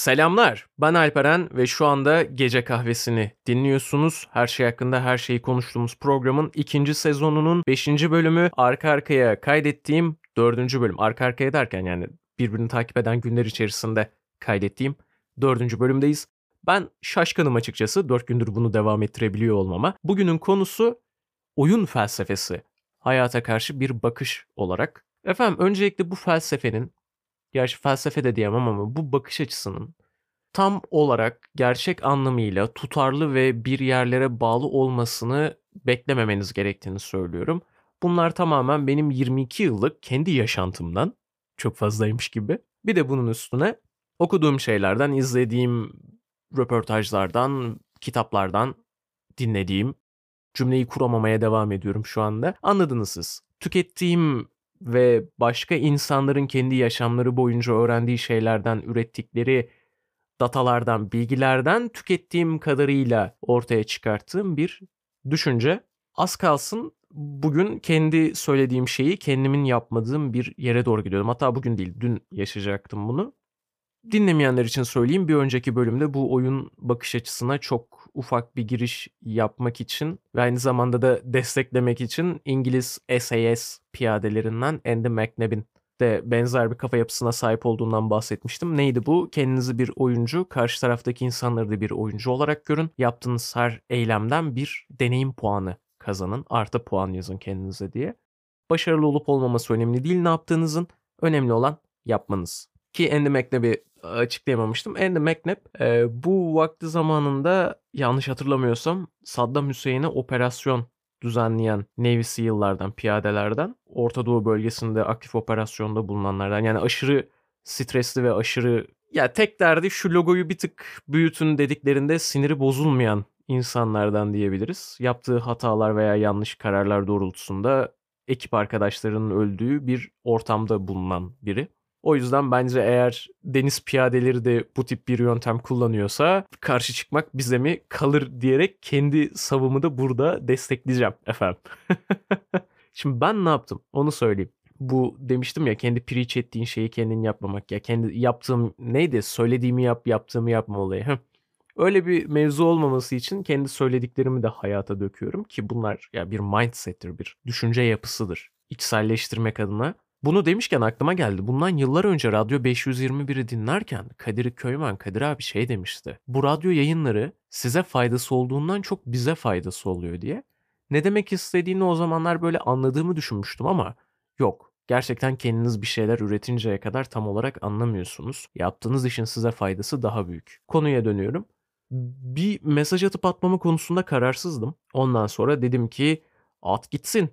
Selamlar, ben Alperen ve şu anda Gece Kahvesini dinliyorsunuz. Her şey hakkında her şeyi konuştuğumuz programın ikinci sezonunun beşinci bölümü arka arkaya kaydettiğim dördüncü bölüm. Arka arkaya derken yani birbirini takip eden günler içerisinde kaydettiğim dördüncü bölümdeyiz. Ben şaşkınım açıkçası dört gündür bunu devam ettirebiliyor olmama. Bugünün konusu oyun felsefesi. Hayata karşı bir bakış olarak. Efendim öncelikle bu felsefenin gerçi felsefe de diyemem ama bu bakış açısının tam olarak gerçek anlamıyla tutarlı ve bir yerlere bağlı olmasını beklememeniz gerektiğini söylüyorum. Bunlar tamamen benim 22 yıllık kendi yaşantımdan çok fazlaymış gibi. Bir de bunun üstüne okuduğum şeylerden, izlediğim röportajlardan, kitaplardan dinlediğim cümleyi kuramamaya devam ediyorum şu anda. Anladınız siz. Tükettiğim ve başka insanların kendi yaşamları boyunca öğrendiği şeylerden ürettikleri datalardan, bilgilerden tükettiğim kadarıyla ortaya çıkarttığım bir düşünce. Az kalsın bugün kendi söylediğim şeyi kendimin yapmadığım bir yere doğru gidiyorum. Hatta bugün değil, dün yaşayacaktım bunu. Dinlemeyenler için söyleyeyim bir önceki bölümde bu oyun bakış açısına çok ufak bir giriş yapmak için ve aynı zamanda da desteklemek için İngiliz SAS piyadelerinden Andy McNabb'in de benzer bir kafa yapısına sahip olduğundan bahsetmiştim. Neydi bu? Kendinizi bir oyuncu, karşı taraftaki insanları da bir oyuncu olarak görün. Yaptığınız her eylemden bir deneyim puanı kazanın. Artı puan yazın kendinize diye. Başarılı olup olmaması önemli değil ne yaptığınızın. Önemli olan yapmanız. Ki Andy McNabb'i açıklayamamıştım. Andy McNabb e, bu vakti zamanında yanlış hatırlamıyorsam Saddam Hüseyin'e operasyon düzenleyen Navy SEAL'lardan, piyadelerden, Orta Doğu bölgesinde aktif operasyonda bulunanlardan. Yani aşırı stresli ve aşırı ya tek derdi şu logoyu bir tık büyütün dediklerinde siniri bozulmayan insanlardan diyebiliriz. Yaptığı hatalar veya yanlış kararlar doğrultusunda ekip arkadaşlarının öldüğü bir ortamda bulunan biri. O yüzden bence eğer deniz piyadeleri de bu tip bir yöntem kullanıyorsa karşı çıkmak bize mi kalır diyerek kendi savımı da burada destekleyeceğim efendim. Şimdi ben ne yaptım onu söyleyeyim. Bu demiştim ya kendi preach ettiğin şeyi kendin yapmamak ya kendi yaptığım neydi söylediğimi yap yaptığımı yapma olayı. Heh. Öyle bir mevzu olmaması için kendi söylediklerimi de hayata döküyorum ki bunlar ya bir mindset'tir, bir düşünce yapısıdır. İçselleştirmek adına bunu demişken aklıma geldi. Bundan yıllar önce Radyo 521'i dinlerken Kadir Köymen, Kadir abi şey demişti. Bu radyo yayınları size faydası olduğundan çok bize faydası oluyor diye. Ne demek istediğini o zamanlar böyle anladığımı düşünmüştüm ama yok. Gerçekten kendiniz bir şeyler üretinceye kadar tam olarak anlamıyorsunuz. Yaptığınız işin size faydası daha büyük. Konuya dönüyorum. Bir mesaj atıp atmama konusunda kararsızdım. Ondan sonra dedim ki at gitsin.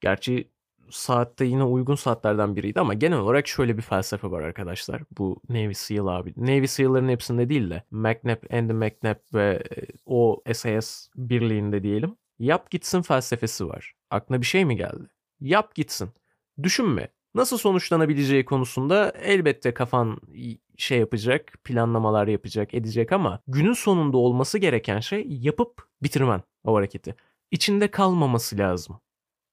Gerçi saatte yine uygun saatlerden biriydi ama genel olarak şöyle bir felsefe var arkadaşlar. Bu Navy SEAL abi. Navy SEAL'ların hepsinde değil de McNabb, Andy McNabb ve e, o SAS birliğinde diyelim. Yap gitsin felsefesi var. Aklına bir şey mi geldi? Yap gitsin. Düşünme. Nasıl sonuçlanabileceği konusunda elbette kafan şey yapacak, planlamalar yapacak, edecek ama günün sonunda olması gereken şey yapıp bitirmen o hareketi. İçinde kalmaması lazım.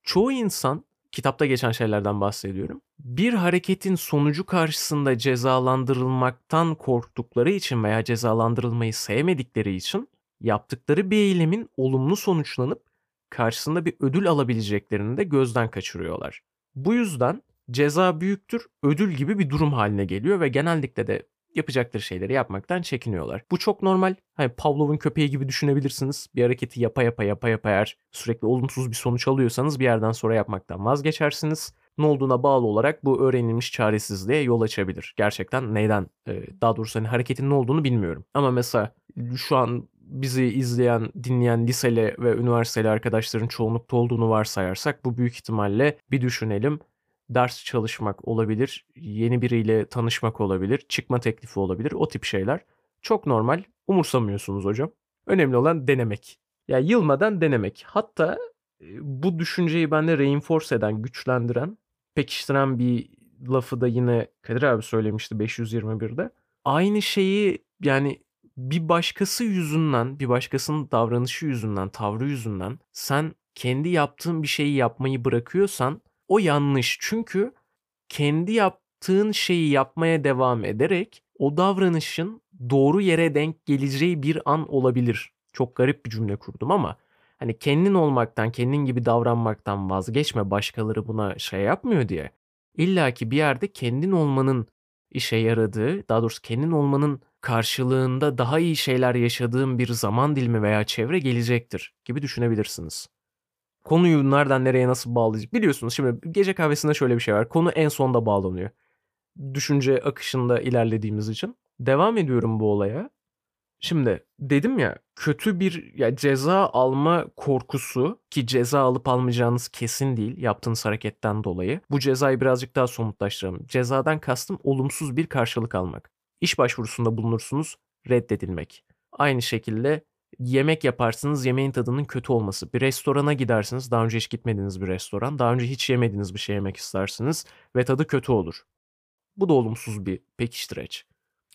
Çoğu insan kitapta geçen şeylerden bahsediyorum. Bir hareketin sonucu karşısında cezalandırılmaktan korktukları için veya cezalandırılmayı sevmedikleri için yaptıkları bir eylemin olumlu sonuçlanıp karşısında bir ödül alabileceklerini de gözden kaçırıyorlar. Bu yüzden ceza büyüktür, ödül gibi bir durum haline geliyor ve genellikle de yapacakları şeyleri yapmaktan çekiniyorlar. Bu çok normal. Hani Pavlov'un köpeği gibi düşünebilirsiniz. Bir hareketi yapa yapa yapa yapa eğer sürekli olumsuz bir sonuç alıyorsanız bir yerden sonra yapmaktan vazgeçersiniz. Ne olduğuna bağlı olarak bu öğrenilmiş çaresizliğe yol açabilir. Gerçekten neyden daha doğrusu hani hareketin ne olduğunu bilmiyorum. Ama mesela şu an bizi izleyen, dinleyen liseli ve üniversiteli arkadaşların çoğunlukta olduğunu varsayarsak bu büyük ihtimalle bir düşünelim ders çalışmak olabilir, yeni biriyle tanışmak olabilir, çıkma teklifi olabilir, o tip şeyler. Çok normal, umursamıyorsunuz hocam. Önemli olan denemek. Ya yani yılmadan denemek. Hatta e, bu düşünceyi bende reinforce eden, güçlendiren, pekiştiren bir lafı da yine Kadir abi söylemişti 521'de. Aynı şeyi yani bir başkası yüzünden, bir başkasının davranışı yüzünden, tavrı yüzünden sen kendi yaptığın bir şeyi yapmayı bırakıyorsan o yanlış. Çünkü kendi yaptığın şeyi yapmaya devam ederek o davranışın doğru yere denk geleceği bir an olabilir. Çok garip bir cümle kurdum ama hani kendin olmaktan, kendin gibi davranmaktan vazgeçme başkaları buna şey yapmıyor diye. İlla ki bir yerde kendin olmanın işe yaradığı, daha doğrusu kendin olmanın karşılığında daha iyi şeyler yaşadığın bir zaman dilimi veya çevre gelecektir gibi düşünebilirsiniz. Konuyu nereden nereye nasıl bağlayacak biliyorsunuz şimdi gece kahvesinde şöyle bir şey var. Konu en sonda bağlanıyor. Düşünce akışında ilerlediğimiz için. Devam ediyorum bu olaya. Şimdi dedim ya kötü bir ya ceza alma korkusu ki ceza alıp almayacağınız kesin değil yaptığınız hareketten dolayı. Bu cezayı birazcık daha somutlaştıralım. Cezadan kastım olumsuz bir karşılık almak. İş başvurusunda bulunursunuz reddedilmek. Aynı şekilde yemek yaparsınız yemeğin tadının kötü olması. Bir restorana gidersiniz daha önce hiç gitmediğiniz bir restoran. Daha önce hiç yemediğiniz bir şey yemek istersiniz ve tadı kötü olur. Bu da olumsuz bir pekiştireç.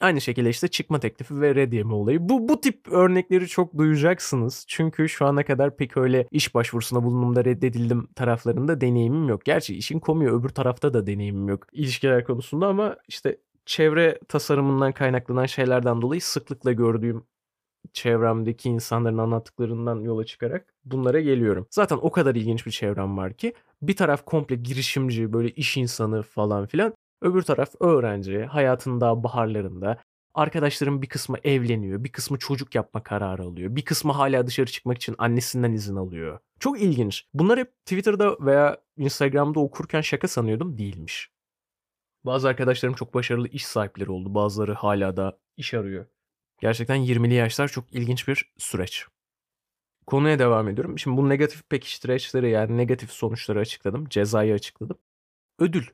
Aynı şekilde işte çıkma teklifi ve reddiyeme olayı. Bu, bu tip örnekleri çok duyacaksınız. Çünkü şu ana kadar pek öyle iş başvurusuna bulunduğumda reddedildim taraflarında deneyimim yok. Gerçi işin komiği öbür tarafta da deneyimim yok ilişkiler konusunda ama işte çevre tasarımından kaynaklanan şeylerden dolayı sıklıkla gördüğüm çevremdeki insanların anlattıklarından yola çıkarak bunlara geliyorum. Zaten o kadar ilginç bir çevrem var ki bir taraf komple girişimci böyle iş insanı falan filan. Öbür taraf öğrenci, hayatın daha baharlarında. Arkadaşlarım bir kısmı evleniyor, bir kısmı çocuk yapma kararı alıyor. Bir kısmı hala dışarı çıkmak için annesinden izin alıyor. Çok ilginç. Bunlar hep Twitter'da veya Instagram'da okurken şaka sanıyordum, değilmiş. Bazı arkadaşlarım çok başarılı iş sahipleri oldu. Bazıları hala da iş arıyor. Gerçekten 20'li yaşlar çok ilginç bir süreç. Konuya devam ediyorum. Şimdi bu negatif pekiştireçleri yani negatif sonuçları açıkladım. Cezayı açıkladım. Ödül.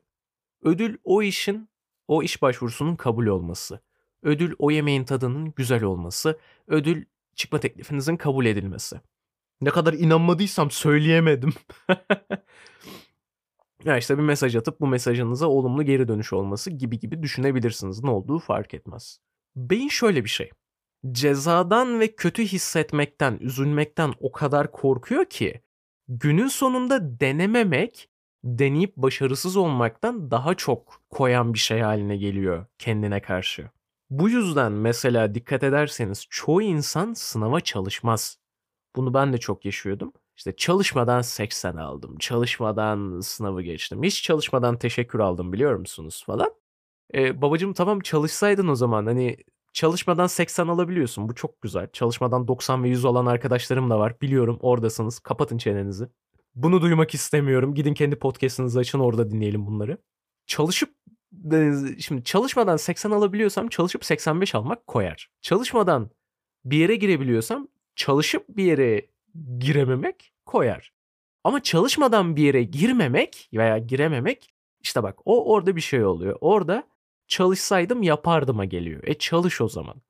Ödül o işin, o iş başvurusunun kabul olması. Ödül o yemeğin tadının güzel olması. Ödül çıkma teklifinizin kabul edilmesi. Ne kadar inanmadıysam söyleyemedim. ya işte bir mesaj atıp bu mesajınıza olumlu geri dönüş olması gibi gibi düşünebilirsiniz. Ne olduğu fark etmez. Beyin şöyle bir şey. Cezadan ve kötü hissetmekten, üzülmekten o kadar korkuyor ki günün sonunda denememek deneyip başarısız olmaktan daha çok koyan bir şey haline geliyor kendine karşı. Bu yüzden mesela dikkat ederseniz çoğu insan sınava çalışmaz. Bunu ben de çok yaşıyordum. İşte çalışmadan 80 aldım. Çalışmadan sınavı geçtim. Hiç çalışmadan teşekkür aldım biliyor musunuz falan. Ee, babacım tamam çalışsaydın o zaman hani çalışmadan 80 alabiliyorsun. Bu çok güzel. Çalışmadan 90 ve 100 olan arkadaşlarım da var. Biliyorum oradasınız. Kapatın çenenizi. Bunu duymak istemiyorum. Gidin kendi podcast'ınızı açın orada dinleyelim bunları. Çalışıp şimdi çalışmadan 80 alabiliyorsam çalışıp 85 almak koyar. Çalışmadan bir yere girebiliyorsam çalışıp bir yere girememek koyar. Ama çalışmadan bir yere girmemek veya girememek işte bak o orada bir şey oluyor. Orada çalışsaydım yapardıma geliyor. E çalış o zaman.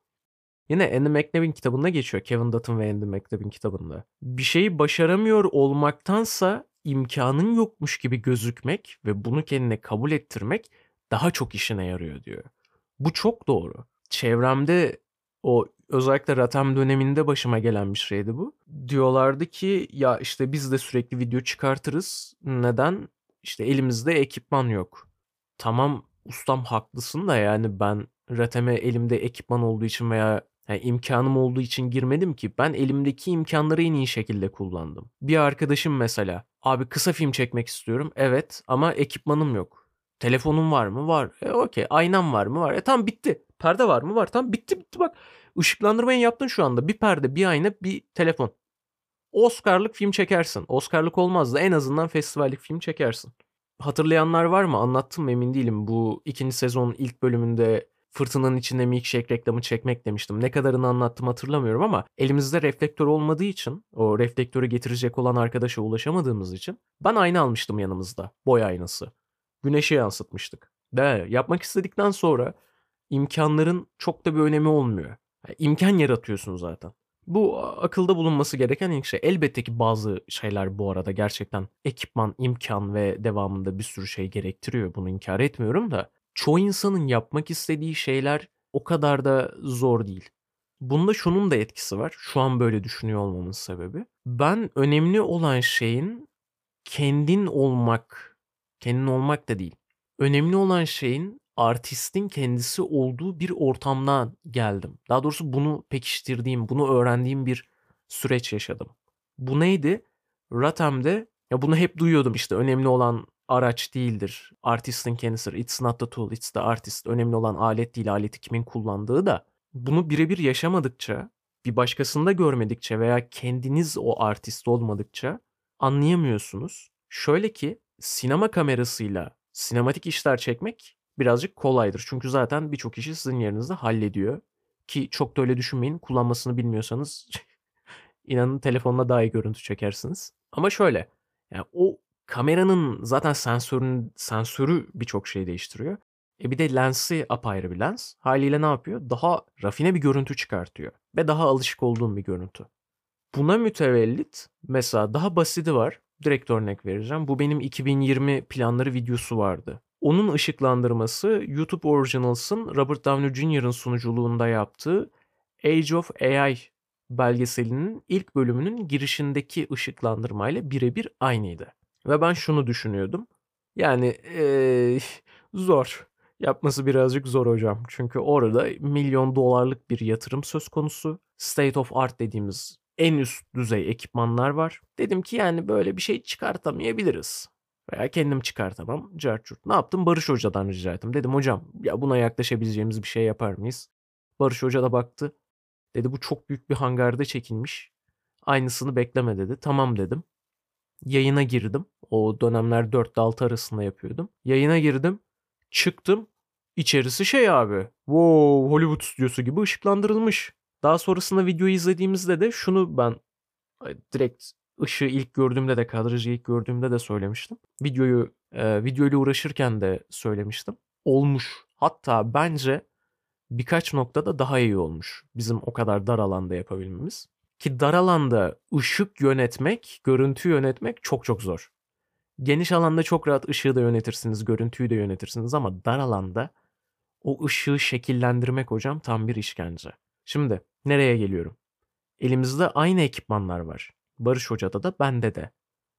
Yine Andy McNabb'in kitabında geçiyor. Kevin Dutton ve Andy McNabb'in kitabında. Bir şeyi başaramıyor olmaktansa imkanın yokmuş gibi gözükmek ve bunu kendine kabul ettirmek daha çok işine yarıyor diyor. Bu çok doğru. Çevremde o özellikle Ratem döneminde başıma gelen bir şeydi bu. Diyorlardı ki ya işte biz de sürekli video çıkartırız. Neden? İşte elimizde ekipman yok. Tamam ustam haklısın da yani ben Ratem'e elimde ekipman olduğu için veya yani imkanım olduğu için girmedim ki. Ben elimdeki imkanları en iyi şekilde kullandım. Bir arkadaşım mesela. Abi kısa film çekmek istiyorum. Evet ama ekipmanım yok. Telefonum var mı? Var. E okey. Aynam var mı? Var. E tamam bitti. Perde var mı? Var. Tamam bitti bitti bak. Işıklandırmayı yaptın şu anda. Bir perde, bir ayna, bir telefon. Oscar'lık film çekersin. Oscar'lık olmaz da en azından festivallik film çekersin. Hatırlayanlar var mı? Anlattım mı emin değilim. Bu ikinci sezonun ilk bölümünde fırtınanın içinde milkshake reklamı çekmek demiştim. Ne kadarını anlattım hatırlamıyorum ama elimizde reflektör olmadığı için o reflektörü getirecek olan arkadaşa ulaşamadığımız için ben ayna almıştım yanımızda. Boy aynası. Güneşe yansıtmıştık. De yapmak istedikten sonra imkanların çok da bir önemi olmuyor. Yani imkan yaratıyorsun zaten. Bu akılda bulunması gereken ilk şey. Elbette ki bazı şeyler bu arada gerçekten ekipman, imkan ve devamında bir sürü şey gerektiriyor. Bunu inkar etmiyorum da çoğu insanın yapmak istediği şeyler o kadar da zor değil. Bunda şunun da etkisi var. Şu an böyle düşünüyor olmamın sebebi. Ben önemli olan şeyin kendin olmak, kendin olmak da değil. Önemli olan şeyin artistin kendisi olduğu bir ortamdan geldim. Daha doğrusu bunu pekiştirdiğim, bunu öğrendiğim bir süreç yaşadım. Bu neydi? Ratem'de ya bunu hep duyuyordum işte önemli olan araç değildir. Artistin kendisidir. It's not the tool, it's the artist. Önemli olan alet değil, aleti kimin kullandığı da. Bunu birebir yaşamadıkça, bir başkasında görmedikçe veya kendiniz o artist olmadıkça anlayamıyorsunuz. Şöyle ki sinema kamerasıyla sinematik işler çekmek birazcık kolaydır. Çünkü zaten birçok işi sizin yerinizde hallediyor. Ki çok da öyle düşünmeyin. Kullanmasını bilmiyorsanız inanın telefonla daha iyi görüntü çekersiniz. Ama şöyle yani o kameranın zaten sensörün sensörü birçok şey değiştiriyor. E bir de lensi apayrı bir lens. Haliyle ne yapıyor? Daha rafine bir görüntü çıkartıyor. Ve daha alışık olduğum bir görüntü. Buna mütevellit mesela daha basiti var. Direkt örnek vereceğim. Bu benim 2020 planları videosu vardı. Onun ışıklandırması YouTube Originals'ın Robert Downey Jr.'ın sunuculuğunda yaptığı Age of AI belgeselinin ilk bölümünün girişindeki ışıklandırmayla birebir aynıydı. Ve ben şunu düşünüyordum. Yani ee, zor. Yapması birazcık zor hocam. Çünkü orada milyon dolarlık bir yatırım söz konusu. State of art dediğimiz en üst düzey ekipmanlar var. Dedim ki yani böyle bir şey çıkartamayabiliriz. Veya kendim çıkartamam. Carçurt. Ne yaptım? Barış Hoca'dan rica ettim. Dedim hocam ya buna yaklaşabileceğimiz bir şey yapar mıyız? Barış Hoca da baktı. Dedi bu çok büyük bir hangarda çekilmiş. Aynısını bekleme dedi. Tamam dedim. Yayına girdim. O dönemler 4 ile 6 arasında yapıyordum. Yayına girdim. Çıktım. İçerisi şey abi. Wow Hollywood stüdyosu gibi ışıklandırılmış. Daha sonrasında videoyu izlediğimizde de şunu ben direkt ışığı ilk gördüğümde de kadrajı ilk gördüğümde de söylemiştim. Videoyu e, videoyla uğraşırken de söylemiştim. Olmuş. Hatta bence birkaç noktada daha iyi olmuş. Bizim o kadar dar alanda yapabilmemiz. Ki dar alanda ışık yönetmek, görüntü yönetmek çok çok zor. Geniş alanda çok rahat ışığı da yönetirsiniz, görüntüyü de yönetirsiniz ama dar alanda o ışığı şekillendirmek hocam tam bir işkence. Şimdi nereye geliyorum? Elimizde aynı ekipmanlar var. Barış Hoca'da da bende de.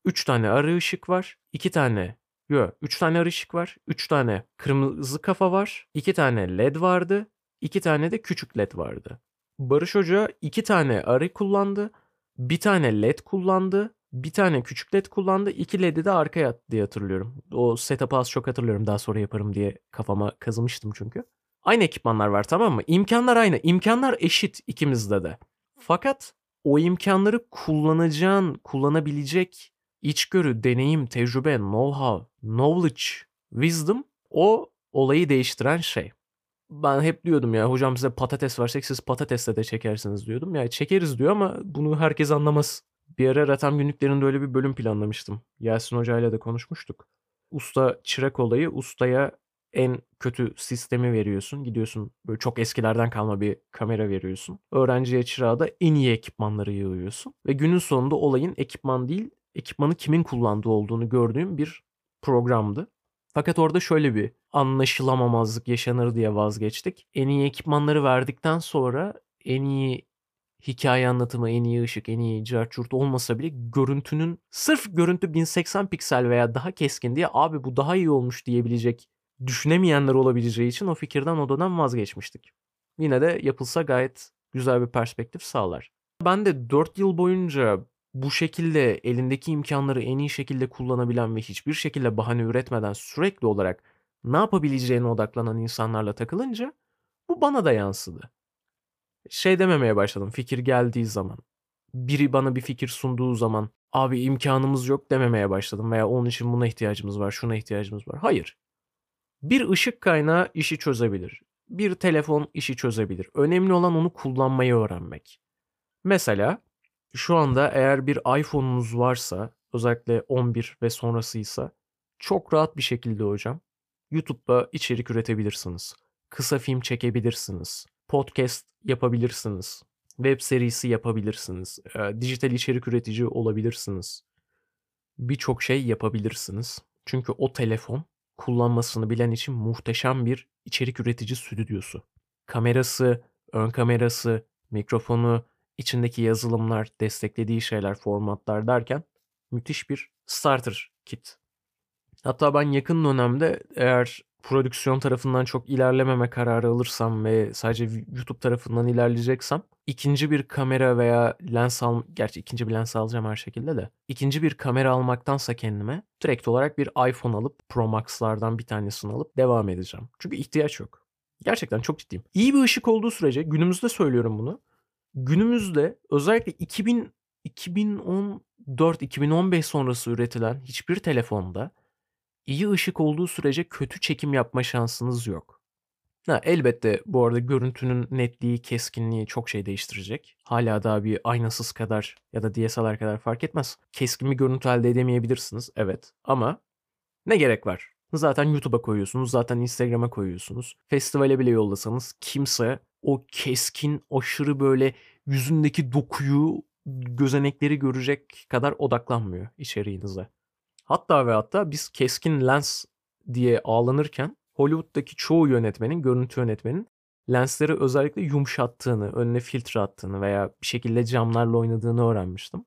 3 tane arı ışık var. 2 tane Yok 3 tane arı ışık var. 3 tane kırmızı kafa var. 2 tane led vardı. 2 tane de küçük led vardı. Barış Hoca 2 tane arı kullandı. Bir tane led kullandı. Bir tane küçük led kullandı. 2 led'i de arkaya attı diye hatırlıyorum. O setup'ı az çok hatırlıyorum. Daha sonra yaparım diye kafama kazımıştım çünkü. Aynı ekipmanlar var tamam mı? İmkanlar aynı. İmkanlar eşit ikimizde de. Fakat o imkanları kullanacağın, kullanabilecek içgörü, deneyim, tecrübe, know-how, knowledge, wisdom o olayı değiştiren şey. Ben hep diyordum ya hocam size patates versek siz patatesle de çekersiniz diyordum. Ya çekeriz diyor ama bunu herkes anlamaz. Bir ara Ratam günlüklerinde öyle bir bölüm planlamıştım. Yasin Hoca ile de konuşmuştuk. Usta çırak olayı ustaya en kötü sistemi veriyorsun. Gidiyorsun böyle çok eskilerden kalma bir kamera veriyorsun. Öğrenciye çırağa da en iyi ekipmanları yığıyorsun. Ve günün sonunda olayın ekipman değil, ekipmanı kimin kullandığı olduğunu gördüğüm bir programdı. Fakat orada şöyle bir anlaşılamamazlık yaşanır diye vazgeçtik. En iyi ekipmanları verdikten sonra en iyi hikaye anlatımı, en iyi ışık, en iyi carçurt olmasa bile görüntünün sırf görüntü 1080 piksel veya daha keskin diye abi bu daha iyi olmuş diyebilecek düşünemeyenler olabileceği için o fikirden o dönem vazgeçmiştik. Yine de yapılsa gayet güzel bir perspektif sağlar. Ben de 4 yıl boyunca bu şekilde elindeki imkanları en iyi şekilde kullanabilen ve hiçbir şekilde bahane üretmeden sürekli olarak ne yapabileceğine odaklanan insanlarla takılınca bu bana da yansıdı. Şey dememeye başladım fikir geldiği zaman. Biri bana bir fikir sunduğu zaman abi imkanımız yok dememeye başladım veya onun için buna ihtiyacımız var, şuna ihtiyacımız var. Hayır. Bir ışık kaynağı işi çözebilir. Bir telefon işi çözebilir. Önemli olan onu kullanmayı öğrenmek. Mesela şu anda eğer bir iPhone'unuz varsa özellikle 11 ve sonrasıysa çok rahat bir şekilde hocam YouTube'da içerik üretebilirsiniz. Kısa film çekebilirsiniz. Podcast yapabilirsiniz. Web serisi yapabilirsiniz. E, dijital içerik üretici olabilirsiniz. Birçok şey yapabilirsiniz. Çünkü o telefon kullanmasını bilen için muhteşem bir içerik üretici stüdyosu. Kamerası, ön kamerası, mikrofonu, içindeki yazılımlar, desteklediği şeyler, formatlar derken müthiş bir starter kit. Hatta ben yakın dönemde eğer prodüksiyon tarafından çok ilerlememe kararı alırsam ve sadece YouTube tarafından ilerleyeceksem ikinci bir kamera veya lens al gerçi ikinci bir lens alacağım her şekilde de ikinci bir kamera almaktansa kendime direkt olarak bir iPhone alıp Pro Max'lardan bir tanesini alıp devam edeceğim. Çünkü ihtiyaç yok. Gerçekten çok ciddiyim. İyi bir ışık olduğu sürece günümüzde söylüyorum bunu. Günümüzde özellikle 2000 2014-2015 sonrası üretilen hiçbir telefonda iyi ışık olduğu sürece kötü çekim yapma şansınız yok. Ha, elbette bu arada görüntünün netliği, keskinliği çok şey değiştirecek. Hala daha bir aynasız kadar ya da DSLR kadar fark etmez. Keskin bir görüntü elde edemeyebilirsiniz evet ama ne gerek var? Zaten YouTube'a koyuyorsunuz, zaten Instagram'a koyuyorsunuz. Festivale bile yollasanız kimse o keskin, aşırı böyle yüzündeki dokuyu, gözenekleri görecek kadar odaklanmıyor içeriğinize. Hatta ve hatta biz keskin lens diye ağlanırken Hollywood'daki çoğu yönetmenin, görüntü yönetmenin lensleri özellikle yumuşattığını, önüne filtre attığını veya bir şekilde camlarla oynadığını öğrenmiştim.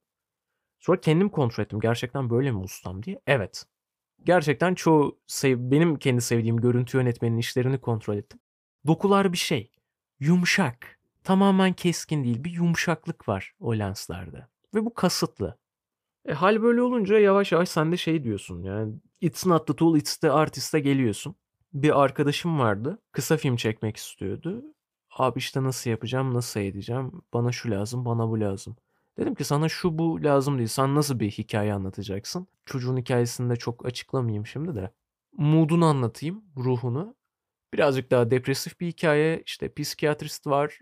Sonra kendim kontrol ettim. Gerçekten böyle mi ustam diye. Evet. Gerçekten çoğu sev benim kendi sevdiğim görüntü yönetmenin işlerini kontrol ettim. Dokular bir şey. Yumuşak. Tamamen keskin değil. Bir yumuşaklık var o lenslerde. Ve bu kasıtlı. E, hal böyle olunca yavaş yavaş sen de şey diyorsun yani it's not the tool it's the artist'e geliyorsun. Bir arkadaşım vardı kısa film çekmek istiyordu. Abi işte nasıl yapacağım nasıl edeceğim bana şu lazım bana bu lazım. Dedim ki sana şu bu lazım değil sen nasıl bir hikaye anlatacaksın? Çocuğun hikayesini de çok açıklamayayım şimdi de. Mood'unu anlatayım ruhunu. Birazcık daha depresif bir hikaye işte psikiyatrist var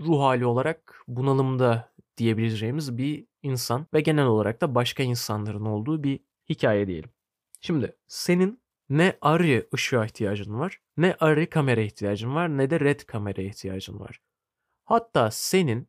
ruh hali olarak bunalımda diyebileceğimiz bir insan ve genel olarak da başka insanların olduğu bir hikaye diyelim. Şimdi senin ne arı ışığa ihtiyacın var, ne arı kamera ihtiyacın var, ne de red kamera ihtiyacın var. Hatta senin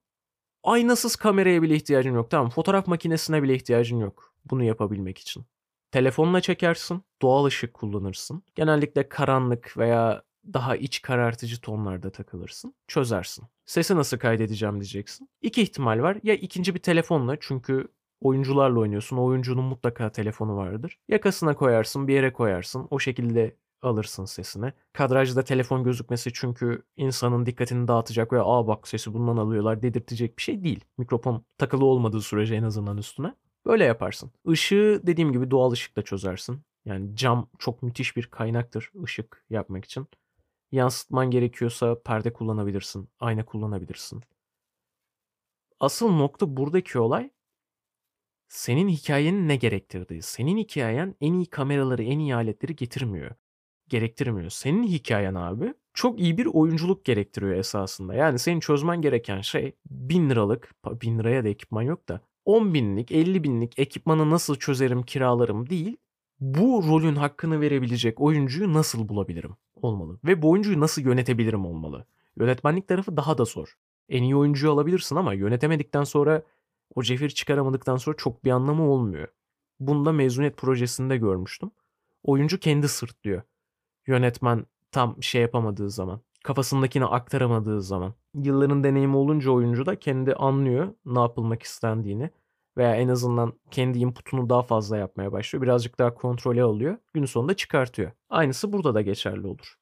aynasız kameraya bile ihtiyacın yok. Tamam fotoğraf makinesine bile ihtiyacın yok bunu yapabilmek için. Telefonla çekersin, doğal ışık kullanırsın. Genellikle karanlık veya daha iç karartıcı tonlarda takılırsın. Çözersin. Sesi nasıl kaydedeceğim diyeceksin. İki ihtimal var. Ya ikinci bir telefonla çünkü oyuncularla oynuyorsun. O oyuncunun mutlaka telefonu vardır. Yakasına koyarsın, bir yere koyarsın. O şekilde alırsın sesini. Kadrajda telefon gözükmesi çünkü insanın dikkatini dağıtacak ve aa bak sesi bundan alıyorlar dedirtecek bir şey değil. Mikrofon takılı olmadığı sürece en azından üstüne. Böyle yaparsın. Işığı dediğim gibi doğal ışıkla çözersin. Yani cam çok müthiş bir kaynaktır ışık yapmak için. Yansıtman gerekiyorsa perde kullanabilirsin, ayna kullanabilirsin. Asıl nokta buradaki olay senin hikayenin ne gerektirdiği. Senin hikayen en iyi kameraları, en iyi aletleri getirmiyor. Gerektirmiyor. Senin hikayen abi çok iyi bir oyunculuk gerektiriyor esasında. Yani senin çözmen gereken şey bin liralık, bin liraya da ekipman yok da 10 binlik, 50 binlik ekipmanı nasıl çözerim, kiralarım değil. Bu rolün hakkını verebilecek oyuncuyu nasıl bulabilirim? Olmalı. Ve bu oyuncuyu nasıl yönetebilirim olmalı. Yönetmenlik tarafı daha da zor. En iyi oyuncuyu alabilirsin ama yönetemedikten sonra o cefir çıkaramadıktan sonra çok bir anlamı olmuyor. Bunu da mezuniyet projesinde görmüştüm. Oyuncu kendi sırtlıyor. Yönetmen tam şey yapamadığı zaman. Kafasındakini aktaramadığı zaman. Yılların deneyimi olunca oyuncu da kendi anlıyor ne yapılmak istendiğini. Veya en azından kendi inputunu daha fazla yapmaya başlıyor. Birazcık daha kontrole alıyor. Gün sonunda çıkartıyor. Aynısı burada da geçerli olur.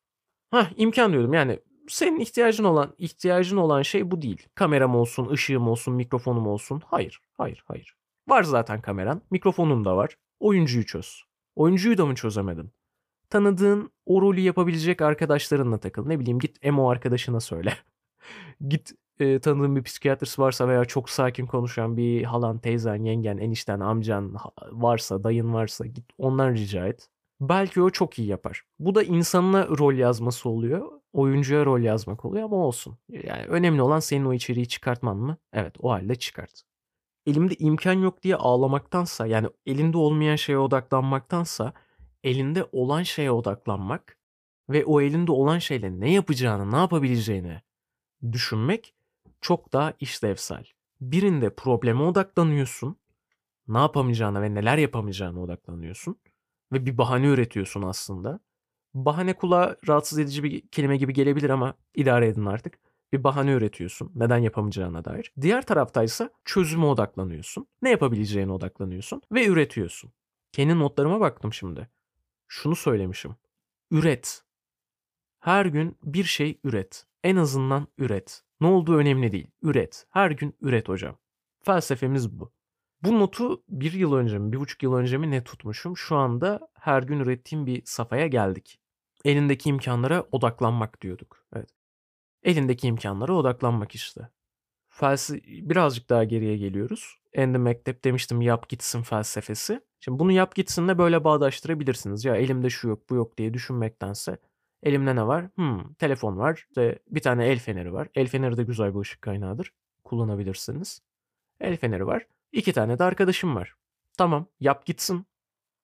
Hah imkan diyordum yani senin ihtiyacın olan ihtiyacın olan şey bu değil. Kameram olsun, ışığım olsun, mikrofonum olsun. Hayır, hayır, hayır. Var zaten kameran, mikrofonun da var. Oyuncuyu çöz. Oyuncuyu da mı çözemedin? Tanıdığın o rolü yapabilecek arkadaşlarınla takıl. Ne bileyim git emo arkadaşına söyle. git e, tanıdığın bir psikiyatrist varsa veya çok sakin konuşan bir halan, teyzen, yengen, enişten, amcan varsa, dayın varsa git ondan rica et. Belki o çok iyi yapar. Bu da insanına rol yazması oluyor. Oyuncuya rol yazmak oluyor ama olsun. Yani önemli olan senin o içeriği çıkartman mı? Evet o halde çıkart. Elimde imkan yok diye ağlamaktansa yani elinde olmayan şeye odaklanmaktansa elinde olan şeye odaklanmak ve o elinde olan şeyle ne yapacağını, ne yapabileceğini düşünmek çok daha işlevsel. Birinde probleme odaklanıyorsun. Ne yapamayacağına ve neler yapamayacağına odaklanıyorsun. Ve bir bahane üretiyorsun aslında. Bahane kulağa rahatsız edici bir kelime gibi gelebilir ama idare edin artık. Bir bahane üretiyorsun neden yapamayacağına dair. Diğer taraftaysa çözüme odaklanıyorsun. Ne yapabileceğine odaklanıyorsun ve üretiyorsun. Kendi notlarıma baktım şimdi. Şunu söylemişim. üret. Her gün bir şey üret. En azından üret. Ne olduğu önemli değil. Üret. Her gün üret hocam. Felsefemiz bu. Bu notu bir yıl önce mi, bir buçuk yıl önce mi ne tutmuşum? Şu anda her gün ürettiğim bir safhaya geldik. Elindeki imkanlara odaklanmak diyorduk. Evet. Elindeki imkanlara odaklanmak işte. Felsi birazcık daha geriye geliyoruz. Andy McNabb demiştim yap gitsin felsefesi. Şimdi bunu yap gitsinle böyle bağdaştırabilirsiniz. Ya elimde şu yok bu yok diye düşünmektense elimde ne var? Hmm, telefon var. İşte bir tane el feneri var. El feneri de güzel bir ışık kaynağıdır. Kullanabilirsiniz. El feneri var. İki tane de arkadaşım var. Tamam yap gitsin.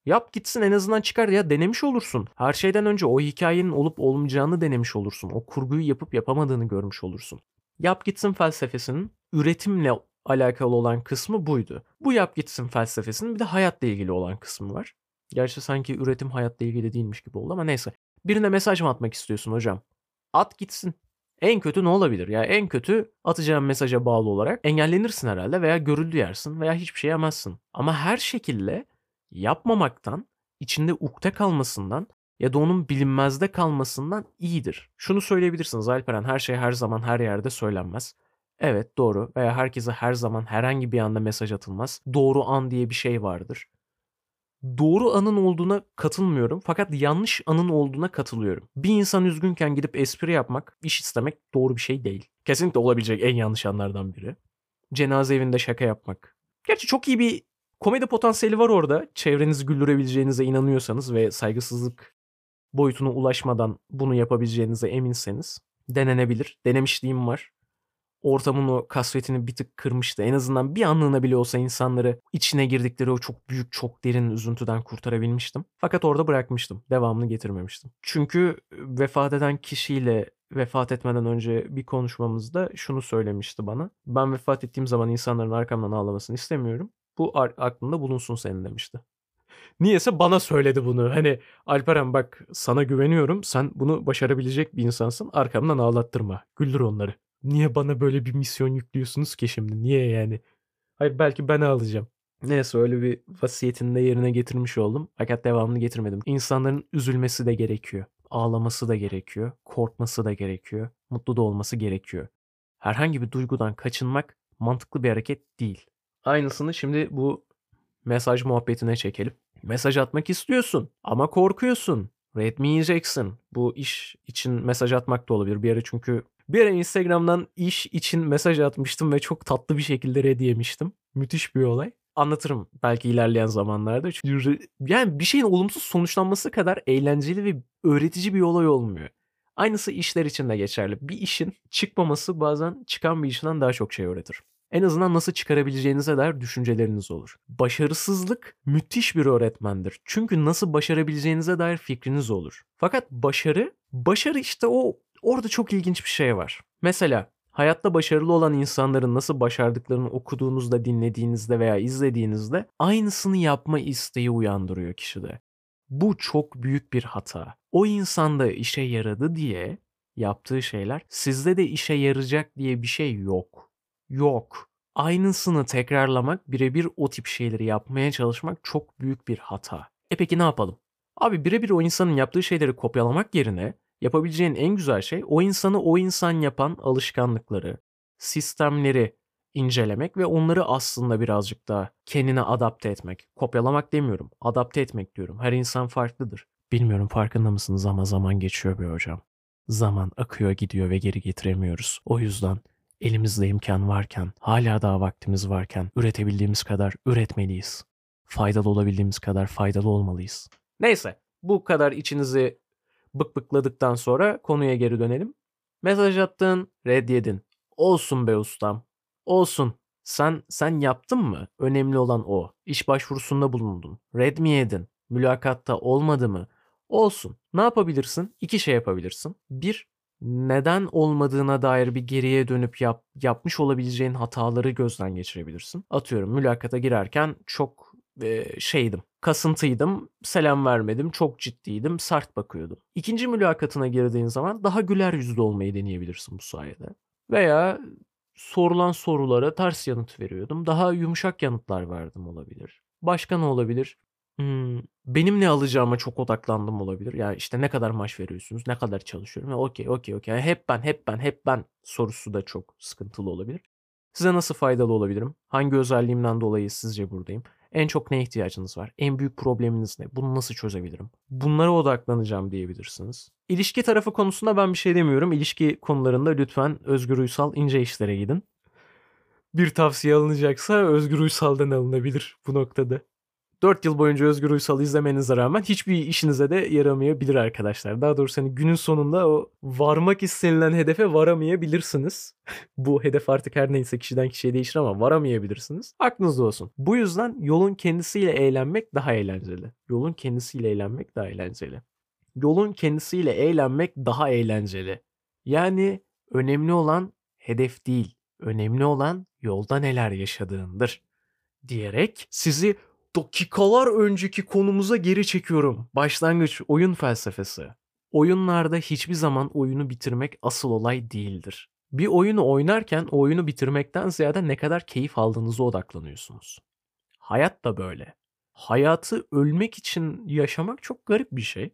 Yap gitsin en azından çıkar ya denemiş olursun. Her şeyden önce o hikayenin olup olmayacağını denemiş olursun. O kurguyu yapıp yapamadığını görmüş olursun. Yap gitsin felsefesinin üretimle alakalı olan kısmı buydu. Bu yap gitsin felsefesinin bir de hayatla ilgili olan kısmı var. Gerçi sanki üretim hayatla ilgili değilmiş gibi oldu ama neyse. Birine mesaj mı atmak istiyorsun hocam? At gitsin. En kötü ne olabilir? Ya yani en kötü atacağın mesaja bağlı olarak engellenirsin herhalde veya görüldü yersin veya hiçbir şey yemezsin. Ama her şekilde yapmamaktan, içinde ukde kalmasından ya da onun bilinmezde kalmasından iyidir. Şunu söyleyebilirsiniz Alperen her şey her zaman her yerde söylenmez. Evet doğru veya herkese her zaman herhangi bir anda mesaj atılmaz. Doğru an diye bir şey vardır. Doğru anın olduğuna katılmıyorum fakat yanlış anın olduğuna katılıyorum. Bir insan üzgünken gidip espri yapmak, iş istemek doğru bir şey değil. Kesinlikle olabilecek en yanlış anlardan biri. Cenaze evinde şaka yapmak. Gerçi çok iyi bir komedi potansiyeli var orada. Çevrenizi güldürebileceğinize inanıyorsanız ve saygısızlık boyutuna ulaşmadan bunu yapabileceğinize eminseniz denenebilir. Denemişliğim var ortamın o kasvetini bir tık kırmıştı. En azından bir anlığına bile olsa insanları içine girdikleri o çok büyük, çok derin üzüntüden kurtarabilmiştim. Fakat orada bırakmıştım. Devamını getirmemiştim. Çünkü vefat eden kişiyle vefat etmeden önce bir konuşmamızda şunu söylemişti bana. Ben vefat ettiğim zaman insanların arkamdan ağlamasını istemiyorum. Bu aklında bulunsun senin demişti. Niyeyse bana söyledi bunu. Hani Alperen bak sana güveniyorum. Sen bunu başarabilecek bir insansın. Arkamdan ağlattırma. Güldür onları. Niye bana böyle bir misyon yüklüyorsunuz ki şimdi? Niye yani? Hayır belki ben alacağım. Neyse öyle bir vasiyetini de yerine getirmiş oldum. Fakat devamını getirmedim. İnsanların üzülmesi de gerekiyor. Ağlaması da gerekiyor. Korkması da gerekiyor. Mutlu da olması gerekiyor. Herhangi bir duygudan kaçınmak mantıklı bir hareket değil. Aynısını şimdi bu mesaj muhabbetine çekelim. Mesaj atmak istiyorsun ama korkuyorsun. Red mi yiyeceksin? Bu iş için mesaj atmak da olabilir. Bir ara çünkü bir ara Instagram'dan iş için mesaj atmıştım ve çok tatlı bir şekilde red yemiştim. Müthiş bir olay. Anlatırım belki ilerleyen zamanlarda. Çünkü yani bir şeyin olumsuz sonuçlanması kadar eğlenceli ve öğretici bir olay olmuyor. Aynısı işler için de geçerli. Bir işin çıkmaması bazen çıkan bir işinden daha çok şey öğretir. En azından nasıl çıkarabileceğinize dair düşünceleriniz olur. Başarısızlık müthiş bir öğretmendir. Çünkü nasıl başarabileceğinize dair fikriniz olur. Fakat başarı, başarı işte o Orada çok ilginç bir şey var. Mesela hayatta başarılı olan insanların nasıl başardıklarını okuduğunuzda, dinlediğinizde veya izlediğinizde aynısını yapma isteği uyandırıyor kişide. Bu çok büyük bir hata. O insanda işe yaradı diye yaptığı şeyler sizde de işe yarayacak diye bir şey yok. Yok. Aynısını tekrarlamak, birebir o tip şeyleri yapmaya çalışmak çok büyük bir hata. E peki ne yapalım? Abi birebir o insanın yaptığı şeyleri kopyalamak yerine Yapabileceğin en güzel şey o insanı o insan yapan alışkanlıkları, sistemleri incelemek ve onları aslında birazcık daha kendine adapte etmek. Kopyalamak demiyorum, adapte etmek diyorum. Her insan farklıdır. Bilmiyorum farkında mısınız ama zaman geçiyor be hocam. Zaman akıyor gidiyor ve geri getiremiyoruz. O yüzden elimizde imkan varken, hala daha vaktimiz varken üretebildiğimiz kadar üretmeliyiz. Faydalı olabildiğimiz kadar faydalı olmalıyız. Neyse bu kadar içinizi bık bıkladıktan sonra konuya geri dönelim. Mesaj attın, red yedin. Olsun be ustam. Olsun. Sen sen yaptın mı? Önemli olan o. İş başvurusunda bulundun. Red mi yedin? Mülakatta olmadı mı? Olsun. Ne yapabilirsin? İki şey yapabilirsin. Bir, neden olmadığına dair bir geriye dönüp yap, yapmış olabileceğin hataları gözden geçirebilirsin. Atıyorum mülakata girerken çok e, şeydim kasıntıydım, selam vermedim, çok ciddiydim, sert bakıyordum. İkinci mülakatına girdiğin zaman daha güler yüzlü olmayı deneyebilirsin bu sayede. Veya sorulan sorulara ters yanıt veriyordum. Daha yumuşak yanıtlar verdim olabilir. Başka ne olabilir? Hımm, benim ne alacağıma çok odaklandım olabilir. Yani, işte, ne kadar maaş veriyorsunuz, ne kadar çalışıyorum? Ya, okay, okay, okay. Hep ben, hep ben, hep ben sorusu da çok sıkıntılı olabilir. Size nasıl faydalı olabilirim? Hangi özelliğimden dolayı sizce buradayım? En çok neye ihtiyacınız var? En büyük probleminiz ne? Bunu nasıl çözebilirim? Bunlara odaklanacağım diyebilirsiniz. İlişki tarafı konusunda ben bir şey demiyorum. İlişki konularında lütfen Özgür Uysal ince işlere gidin. Bir tavsiye alınacaksa Özgür Uysal'dan alınabilir bu noktada. 4 yıl boyunca Özgür Uysal'ı izlemenize rağmen hiçbir işinize de yaramayabilir arkadaşlar. Daha doğrusu hani günün sonunda o varmak istenilen hedefe varamayabilirsiniz. Bu hedef artık her neyse kişiden kişiye değişir ama varamayabilirsiniz. Aklınızda olsun. Bu yüzden yolun kendisiyle eğlenmek daha eğlenceli. Yolun kendisiyle eğlenmek daha eğlenceli. Yolun kendisiyle eğlenmek daha eğlenceli. Yani önemli olan hedef değil. Önemli olan yolda neler yaşadığındır diyerek sizi dakikalar önceki konumuza geri çekiyorum. Başlangıç oyun felsefesi. Oyunlarda hiçbir zaman oyunu bitirmek asıl olay değildir. Bir oyunu oynarken oyunu bitirmekten ziyade ne kadar keyif aldığınıza odaklanıyorsunuz. Hayat da böyle. Hayatı ölmek için yaşamak çok garip bir şey.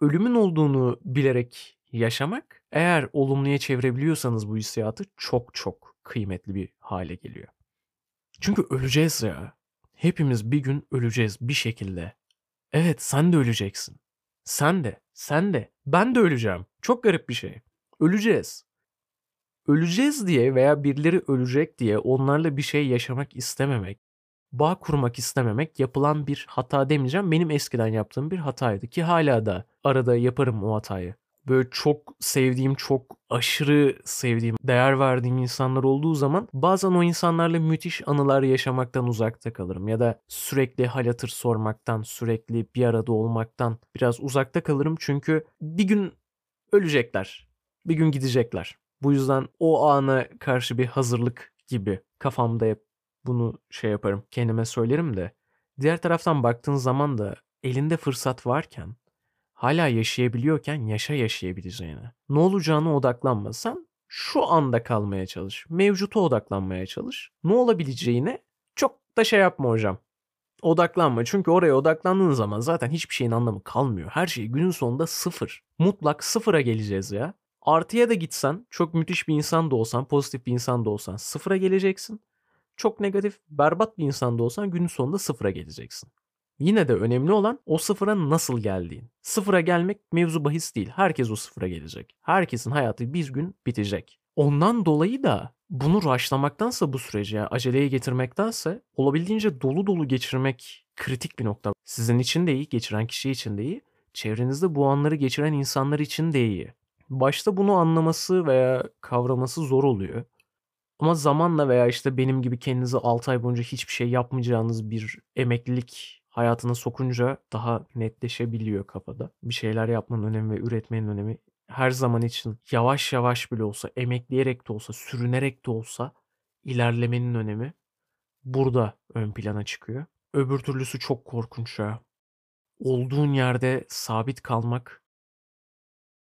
Ölümün olduğunu bilerek yaşamak eğer olumluya çevirebiliyorsanız bu hissiyatı çok çok kıymetli bir hale geliyor. Çünkü öleceğiz ya. Hepimiz bir gün öleceğiz bir şekilde. Evet sen de öleceksin. Sen de, sen de, ben de öleceğim. Çok garip bir şey. Öleceğiz. Öleceğiz diye veya birileri ölecek diye onlarla bir şey yaşamak istememek, bağ kurmak istememek yapılan bir hata demeyeceğim. Benim eskiden yaptığım bir hataydı ki hala da arada yaparım o hatayı böyle çok sevdiğim, çok aşırı sevdiğim, değer verdiğim insanlar olduğu zaman bazen o insanlarla müthiş anılar yaşamaktan uzakta kalırım. Ya da sürekli hal hatır sormaktan, sürekli bir arada olmaktan biraz uzakta kalırım. Çünkü bir gün ölecekler, bir gün gidecekler. Bu yüzden o ana karşı bir hazırlık gibi kafamda hep bunu şey yaparım, kendime söylerim de. Diğer taraftan baktığın zaman da elinde fırsat varken hala yaşayabiliyorken yaşa yaşayabileceğine. Ne olacağına odaklanmasan şu anda kalmaya çalış. Mevcuta odaklanmaya çalış. Ne olabileceğine çok da şey yapma hocam. Odaklanma çünkü oraya odaklandığın zaman zaten hiçbir şeyin anlamı kalmıyor. Her şey günün sonunda sıfır. Mutlak sıfıra geleceğiz ya. Artıya da gitsen, çok müthiş bir insan da olsan, pozitif bir insan da olsan sıfıra geleceksin. Çok negatif, berbat bir insan da olsan günün sonunda sıfıra geleceksin. Yine de önemli olan o sıfıra nasıl geldiğin. Sıfıra gelmek mevzu bahis değil. Herkes o sıfıra gelecek. Herkesin hayatı bir gün bitecek. Ondan dolayı da bunu raşlamaktansa bu sürece aceleye getirmektense olabildiğince dolu dolu geçirmek kritik bir nokta. Sizin için de iyi, geçiren kişi için de iyi, çevrenizde bu anları geçiren insanlar için de iyi. Başta bunu anlaması veya kavraması zor oluyor. Ama zamanla veya işte benim gibi kendinize 6 ay boyunca hiçbir şey yapmayacağınız bir emeklilik hayatına sokunca daha netleşebiliyor kafada. Bir şeyler yapmanın önemi ve üretmenin önemi her zaman için yavaş yavaş bile olsa, emekleyerek de olsa, sürünerek de olsa ilerlemenin önemi burada ön plana çıkıyor. Öbür türlüsü çok korkunç ya. Olduğun yerde sabit kalmak,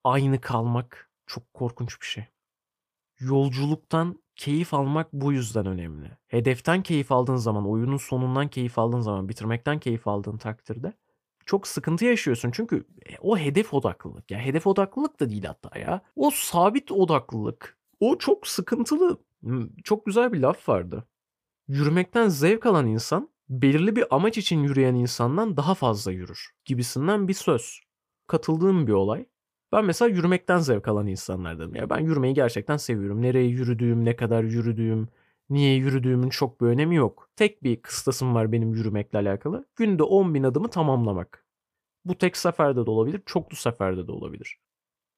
aynı kalmak çok korkunç bir şey. Yolculuktan keyif almak bu yüzden önemli. Hedeften keyif aldığın zaman, oyunun sonundan keyif aldığın zaman, bitirmekten keyif aldığın takdirde çok sıkıntı yaşıyorsun. Çünkü e, o hedef odaklılık. Ya yani hedef odaklılık da değil hatta ya. O sabit odaklılık. O çok sıkıntılı. Çok güzel bir laf vardı. Yürümekten zevk alan insan belirli bir amaç için yürüyen insandan daha fazla yürür gibisinden bir söz. Katıldığım bir olay. Ben mesela yürümekten zevk alan insanlardanım. Ya ben yürümeyi gerçekten seviyorum. Nereye yürüdüğüm, ne kadar yürüdüğüm, niye yürüdüğümün çok bir önemi yok. Tek bir kıstasım var benim yürümekle alakalı. Günde 10 bin adımı tamamlamak. Bu tek seferde de olabilir, çoklu seferde de olabilir.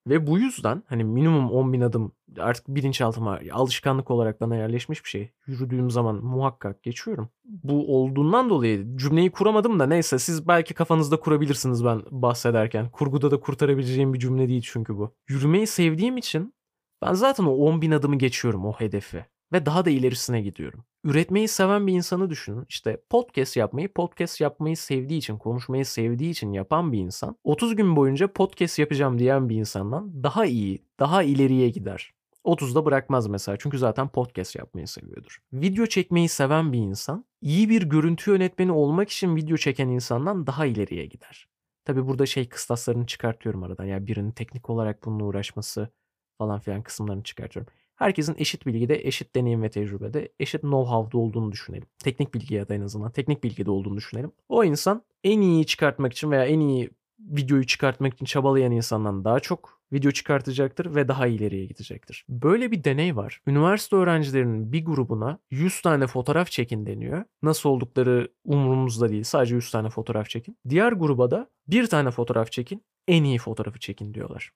Ve bu yüzden hani minimum 10 bin adım artık bilinçaltıma alışkanlık olarak bana yerleşmiş bir şey. Yürüdüğüm zaman muhakkak geçiyorum. Bu olduğundan dolayı cümleyi kuramadım da neyse siz belki kafanızda kurabilirsiniz ben bahsederken. Kurguda da kurtarabileceğim bir cümle değil çünkü bu. Yürümeyi sevdiğim için ben zaten o 10 bin adımı geçiyorum o hedefi ve daha da ilerisine gidiyorum. Üretmeyi seven bir insanı düşünün. İşte podcast yapmayı, podcast yapmayı sevdiği için, konuşmayı sevdiği için yapan bir insan 30 gün boyunca podcast yapacağım diyen bir insandan daha iyi, daha ileriye gider. 30'da bırakmaz mesela çünkü zaten podcast yapmayı seviyordur. Video çekmeyi seven bir insan iyi bir görüntü yönetmeni olmak için video çeken insandan daha ileriye gider. Tabi burada şey kıstaslarını çıkartıyorum aradan. Yani birinin teknik olarak bununla uğraşması falan filan kısımlarını çıkartıyorum. Herkesin eşit bilgide, eşit deneyim ve tecrübede, eşit know-how'da olduğunu düşünelim. Teknik bilgi ya da en azından teknik bilgide olduğunu düşünelim. O insan en iyi çıkartmak için veya en iyi videoyu çıkartmak için çabalayan insandan daha çok video çıkartacaktır ve daha ileriye gidecektir. Böyle bir deney var. Üniversite öğrencilerinin bir grubuna 100 tane fotoğraf çekin deniyor. Nasıl oldukları umurumuzda değil. Sadece 100 tane fotoğraf çekin. Diğer gruba da bir tane fotoğraf çekin. En iyi fotoğrafı çekin diyorlar.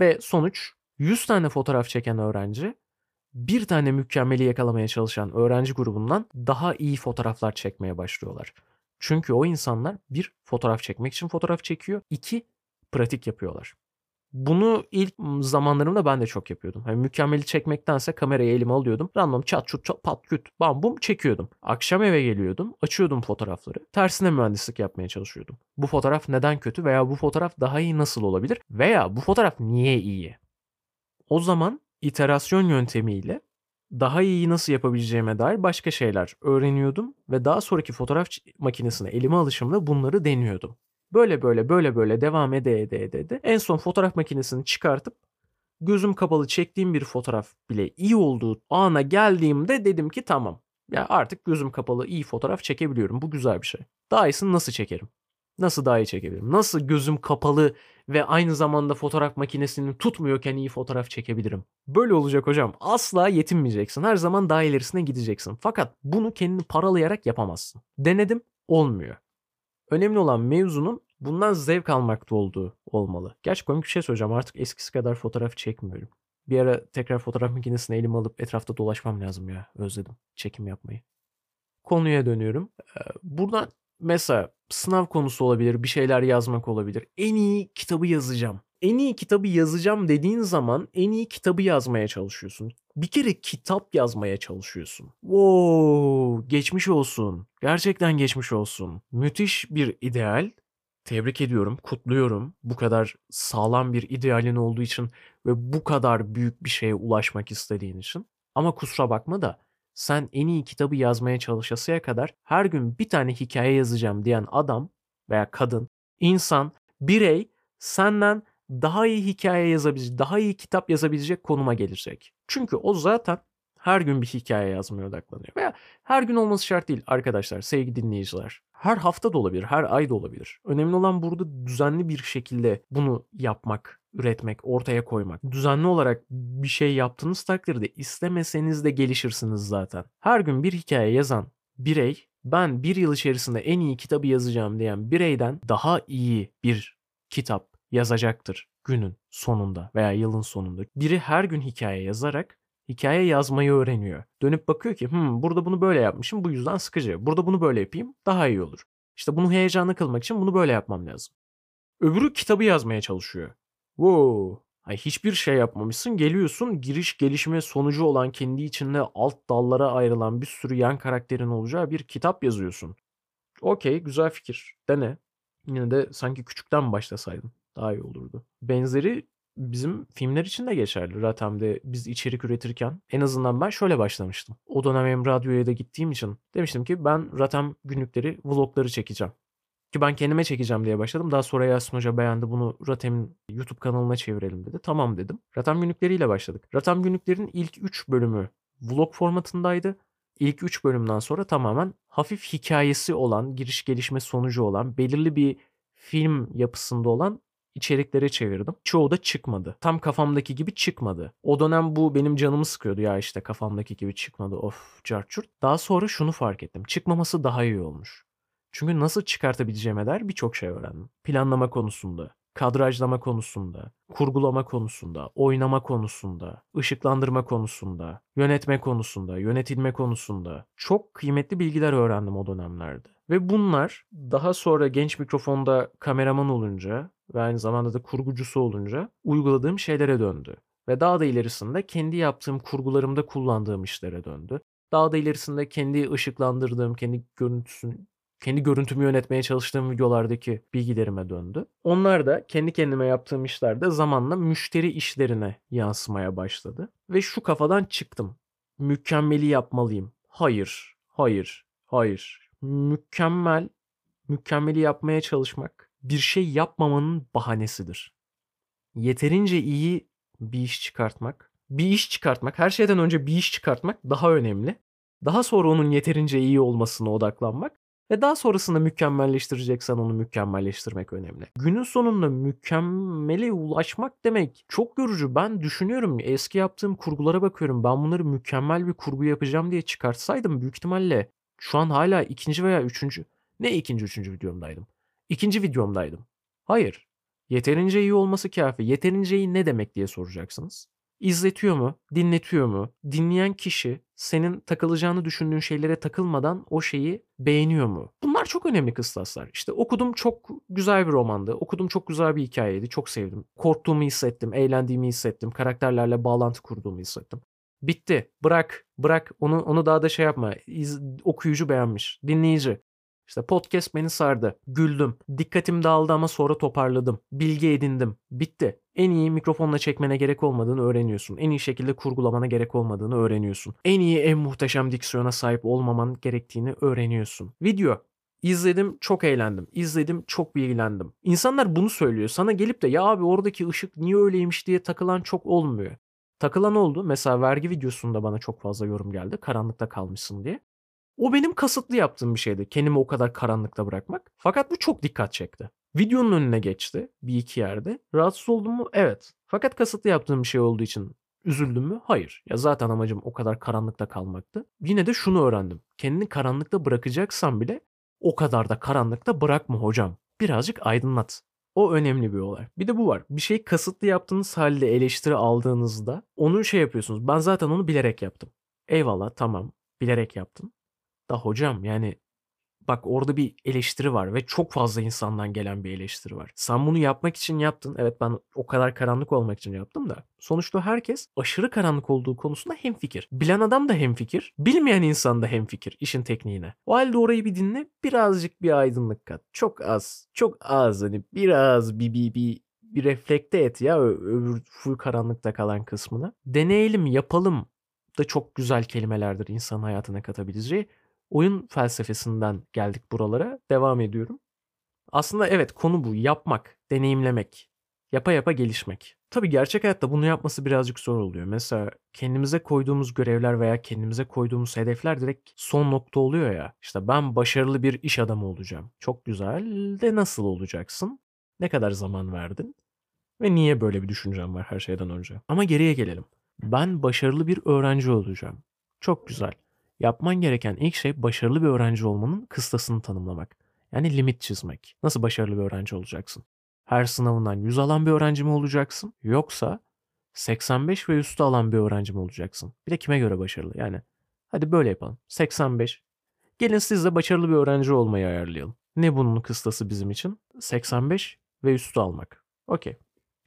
Ve sonuç 100 tane fotoğraf çeken öğrenci bir tane mükemmeli yakalamaya çalışan öğrenci grubundan daha iyi fotoğraflar çekmeye başlıyorlar. Çünkü o insanlar bir fotoğraf çekmek için fotoğraf çekiyor, iki pratik yapıyorlar. Bunu ilk zamanlarımda ben de çok yapıyordum. Hani mükemmeli çekmektense kamerayı elime alıyordum. Random çat çut çat pat küt bam bum çekiyordum. Akşam eve geliyordum. Açıyordum fotoğrafları. Tersine mühendislik yapmaya çalışıyordum. Bu fotoğraf neden kötü veya bu fotoğraf daha iyi nasıl olabilir? Veya bu fotoğraf niye iyi? O zaman iterasyon yöntemiyle daha iyi nasıl yapabileceğime dair başka şeyler öğreniyordum ve daha sonraki fotoğraf makinesine elime alışımla bunları deniyordum. Böyle böyle böyle böyle devam ede ede ede ede en son fotoğraf makinesini çıkartıp gözüm kapalı çektiğim bir fotoğraf bile iyi olduğu ana geldiğimde dedim ki tamam. Ya artık gözüm kapalı iyi fotoğraf çekebiliyorum. Bu güzel bir şey. Daha iyisini nasıl çekerim? Nasıl daha iyi çekebilirim? Nasıl gözüm kapalı ve aynı zamanda fotoğraf makinesini tutmuyorken iyi fotoğraf çekebilirim? Böyle olacak hocam. Asla yetinmeyeceksin. Her zaman daha ilerisine gideceksin. Fakat bunu kendini paralayarak yapamazsın. Denedim, olmuyor. Önemli olan mevzunun bundan zevk almakta olduğu olmalı. Gerçi komik bir şey söyleyeceğim. Artık eskisi kadar fotoğraf çekmiyorum. Bir ara tekrar fotoğraf makinesini elime alıp etrafta dolaşmam lazım ya. Özledim çekim yapmayı. Konuya dönüyorum. Buradan mesela sınav konusu olabilir, bir şeyler yazmak olabilir. En iyi kitabı yazacağım. En iyi kitabı yazacağım dediğin zaman en iyi kitabı yazmaya çalışıyorsun. Bir kere kitap yazmaya çalışıyorsun. Wow, geçmiş olsun. Gerçekten geçmiş olsun. Müthiş bir ideal. Tebrik ediyorum, kutluyorum. Bu kadar sağlam bir idealin olduğu için ve bu kadar büyük bir şeye ulaşmak istediğin için. Ama kusura bakma da sen en iyi kitabı yazmaya çalışasıya kadar her gün bir tane hikaye yazacağım diyen adam veya kadın, insan, birey senden daha iyi hikaye yazabilecek, daha iyi kitap yazabilecek konuma gelecek. Çünkü o zaten her gün bir hikaye yazmaya odaklanıyor. Veya her gün olması şart değil arkadaşlar, sevgili dinleyiciler. Her hafta da olabilir, her ay da olabilir. Önemli olan burada düzenli bir şekilde bunu yapmak, üretmek, ortaya koymak. Düzenli olarak bir şey yaptığınız takdirde istemeseniz de gelişirsiniz zaten. Her gün bir hikaye yazan birey ben bir yıl içerisinde en iyi kitabı yazacağım diyen bireyden daha iyi bir kitap yazacaktır günün sonunda veya yılın sonunda. Biri her gün hikaye yazarak hikaye yazmayı öğreniyor. Dönüp bakıyor ki hmm, burada bunu böyle yapmışım bu yüzden sıkıcı. Burada bunu böyle yapayım daha iyi olur. İşte bunu heyecanlı kılmak için bunu böyle yapmam lazım. Öbürü kitabı yazmaya çalışıyor. Wow. Ay hiçbir şey yapmamışsın. Geliyorsun giriş gelişme sonucu olan kendi içinde alt dallara ayrılan bir sürü yan karakterin olacağı bir kitap yazıyorsun. Okey güzel fikir. Dene. Yine de sanki küçükten başlasaydın. Daha iyi olurdu. Benzeri bizim filmler için de geçerli. Ratem'de biz içerik üretirken en azından ben şöyle başlamıştım. O dönem hem radyoya da gittiğim için demiştim ki ben Ratem günlükleri, vlogları çekeceğim. Ki ben kendime çekeceğim diye başladım. Daha sonra Yasin Hoca beğendi bunu Ratem'in YouTube kanalına çevirelim dedi. Tamam dedim. Ratem günlükleriyle başladık. Ratem günlüklerin ilk 3 bölümü vlog formatındaydı. İlk 3 bölümden sonra tamamen hafif hikayesi olan, giriş gelişme sonucu olan, belirli bir film yapısında olan içeriklere çevirdim. Çoğu da çıkmadı. Tam kafamdaki gibi çıkmadı. O dönem bu benim canımı sıkıyordu ya işte kafamdaki gibi çıkmadı of carçurt. Daha sonra şunu fark ettim. Çıkmaması daha iyi olmuş. Çünkü nasıl çıkartabileceğime dair birçok şey öğrendim. Planlama konusunda, kadrajlama konusunda, kurgulama konusunda, oynama konusunda, ışıklandırma konusunda, yönetme konusunda, yönetilme konusunda çok kıymetli bilgiler öğrendim o dönemlerde. Ve bunlar daha sonra genç mikrofonda kameraman olunca ve aynı zamanda da kurgucusu olunca uyguladığım şeylere döndü. Ve daha da ilerisinde kendi yaptığım kurgularımda kullandığım işlere döndü. Daha da ilerisinde kendi ışıklandırdığım, kendi görüntüsünü kendi görüntümü yönetmeye çalıştığım videolardaki bilgilerime döndü. Onlar da kendi kendime yaptığım işlerde zamanla müşteri işlerine yansımaya başladı. Ve şu kafadan çıktım. Mükemmeli yapmalıyım. Hayır, hayır, hayır. Mükemmel, mükemmeli yapmaya çalışmak bir şey yapmamanın bahanesidir. Yeterince iyi bir iş çıkartmak, bir iş çıkartmak, her şeyden önce bir iş çıkartmak daha önemli. Daha sonra onun yeterince iyi olmasına odaklanmak ve daha sonrasında mükemmelleştireceksen onu mükemmelleştirmek önemli. Günün sonunda mükemmele ulaşmak demek çok yorucu. Ben düşünüyorum eski yaptığım kurgulara bakıyorum. Ben bunları mükemmel bir kurgu yapacağım diye çıkartsaydım büyük ihtimalle şu an hala ikinci veya üçüncü ne ikinci üçüncü videomdaydım. İkinci videomdaydım. Hayır. Yeterince iyi olması kafi. Yeterince iyi ne demek diye soracaksınız. İzletiyor mu? Dinletiyor mu? Dinleyen kişi senin takılacağını düşündüğün şeylere takılmadan o şeyi beğeniyor mu? Bunlar çok önemli kıstaslar. İşte okudum çok güzel bir romandı. Okudum çok güzel bir hikayeydi. Çok sevdim. Korktuğumu hissettim. Eğlendiğimi hissettim. Karakterlerle bağlantı kurduğumu hissettim. Bitti. Bırak. Bırak. Onu onu daha da şey yapma. İz, okuyucu beğenmiş. Dinleyici. İşte podcast beni sardı. Güldüm. Dikkatim dağıldı ama sonra toparladım. Bilgi edindim. Bitti. En iyi mikrofonla çekmene gerek olmadığını öğreniyorsun. En iyi şekilde kurgulamana gerek olmadığını öğreniyorsun. En iyi en muhteşem diksiyona sahip olmaman gerektiğini öğreniyorsun. Video. İzledim çok eğlendim. İzledim çok bilgilendim. İnsanlar bunu söylüyor. Sana gelip de ya abi oradaki ışık niye öyleymiş diye takılan çok olmuyor. Takılan oldu. Mesela vergi videosunda bana çok fazla yorum geldi. Karanlıkta kalmışsın diye. O benim kasıtlı yaptığım bir şeydi. Kendimi o kadar karanlıkta bırakmak. Fakat bu çok dikkat çekti. Videonun önüne geçti bir iki yerde. Rahatsız oldum mu? Evet. Fakat kasıtlı yaptığım bir şey olduğu için üzüldüm mü? Hayır. Ya zaten amacım o kadar karanlıkta kalmaktı. Yine de şunu öğrendim. Kendini karanlıkta bırakacaksan bile o kadar da karanlıkta bırakma hocam. Birazcık aydınlat. O önemli bir olay. Bir de bu var. Bir şeyi kasıtlı yaptığınız halde eleştiri aldığınızda onu şey yapıyorsunuz. Ben zaten onu bilerek yaptım. Eyvallah tamam bilerek yaptım. Da hocam yani bak orada bir eleştiri var ve çok fazla insandan gelen bir eleştiri var. Sen bunu yapmak için yaptın. Evet ben o kadar karanlık olmak için yaptım da. Sonuçta herkes aşırı karanlık olduğu konusunda hemfikir. Bilen adam da hemfikir. Bilmeyen insan da hemfikir işin tekniğine. O halde orayı bir dinle. Birazcık bir aydınlık kat. Çok az. Çok az. Hani biraz bir bir bir bir reflekte et ya öbür full karanlıkta kalan kısmını. Deneyelim, yapalım da çok güzel kelimelerdir insan hayatına katabileceği oyun felsefesinden geldik buralara. Devam ediyorum. Aslında evet konu bu. Yapmak, deneyimlemek. Yapa yapa gelişmek. Tabii gerçek hayatta bunu yapması birazcık zor oluyor. Mesela kendimize koyduğumuz görevler veya kendimize koyduğumuz hedefler direkt son nokta oluyor ya. İşte ben başarılı bir iş adamı olacağım. Çok güzel de nasıl olacaksın? Ne kadar zaman verdin? Ve niye böyle bir düşüncem var her şeyden önce? Ama geriye gelelim. Ben başarılı bir öğrenci olacağım. Çok güzel. Yapman gereken ilk şey başarılı bir öğrenci olmanın kıstasını tanımlamak. Yani limit çizmek. Nasıl başarılı bir öğrenci olacaksın? Her sınavından 100 alan bir öğrenci mi olacaksın? Yoksa 85 ve üstü alan bir öğrenci mi olacaksın? Bir de kime göre başarılı? Yani hadi böyle yapalım. 85. Gelin siz de başarılı bir öğrenci olmayı ayarlayalım. Ne bunun kıstası bizim için? 85 ve üstü almak. Okey.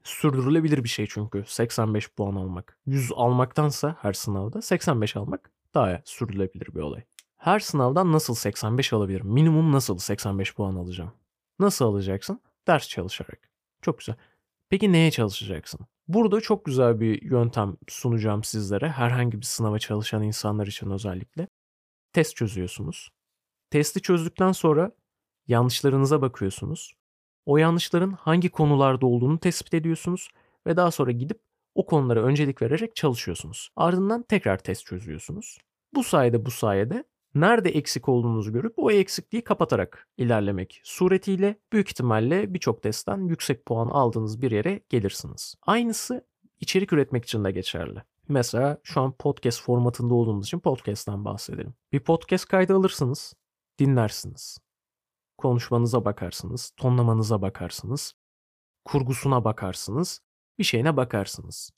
Sürdürülebilir bir şey çünkü 85 puan almak. 100 almaktansa her sınavda 85 almak daha sürdürülebilir bir olay. Her sınavdan nasıl 85 alabilirim? Minimum nasıl 85 puan alacağım? Nasıl alacaksın? Ders çalışarak. Çok güzel. Peki neye çalışacaksın? Burada çok güzel bir yöntem sunacağım sizlere. Herhangi bir sınava çalışan insanlar için özellikle. Test çözüyorsunuz. Testi çözdükten sonra yanlışlarınıza bakıyorsunuz. O yanlışların hangi konularda olduğunu tespit ediyorsunuz ve daha sonra gidip o konulara öncelik vererek çalışıyorsunuz. Ardından tekrar test çözüyorsunuz. Bu sayede bu sayede nerede eksik olduğunuzu görüp o eksikliği kapatarak ilerlemek suretiyle büyük ihtimalle birçok testten yüksek puan aldığınız bir yere gelirsiniz. Aynısı içerik üretmek için de geçerli. Mesela şu an podcast formatında olduğumuz için podcast'tan bahsedelim. Bir podcast kaydı alırsınız, dinlersiniz. Konuşmanıza bakarsınız, tonlamanıza bakarsınız, kurgusuna bakarsınız bir şeyine bakarsınız.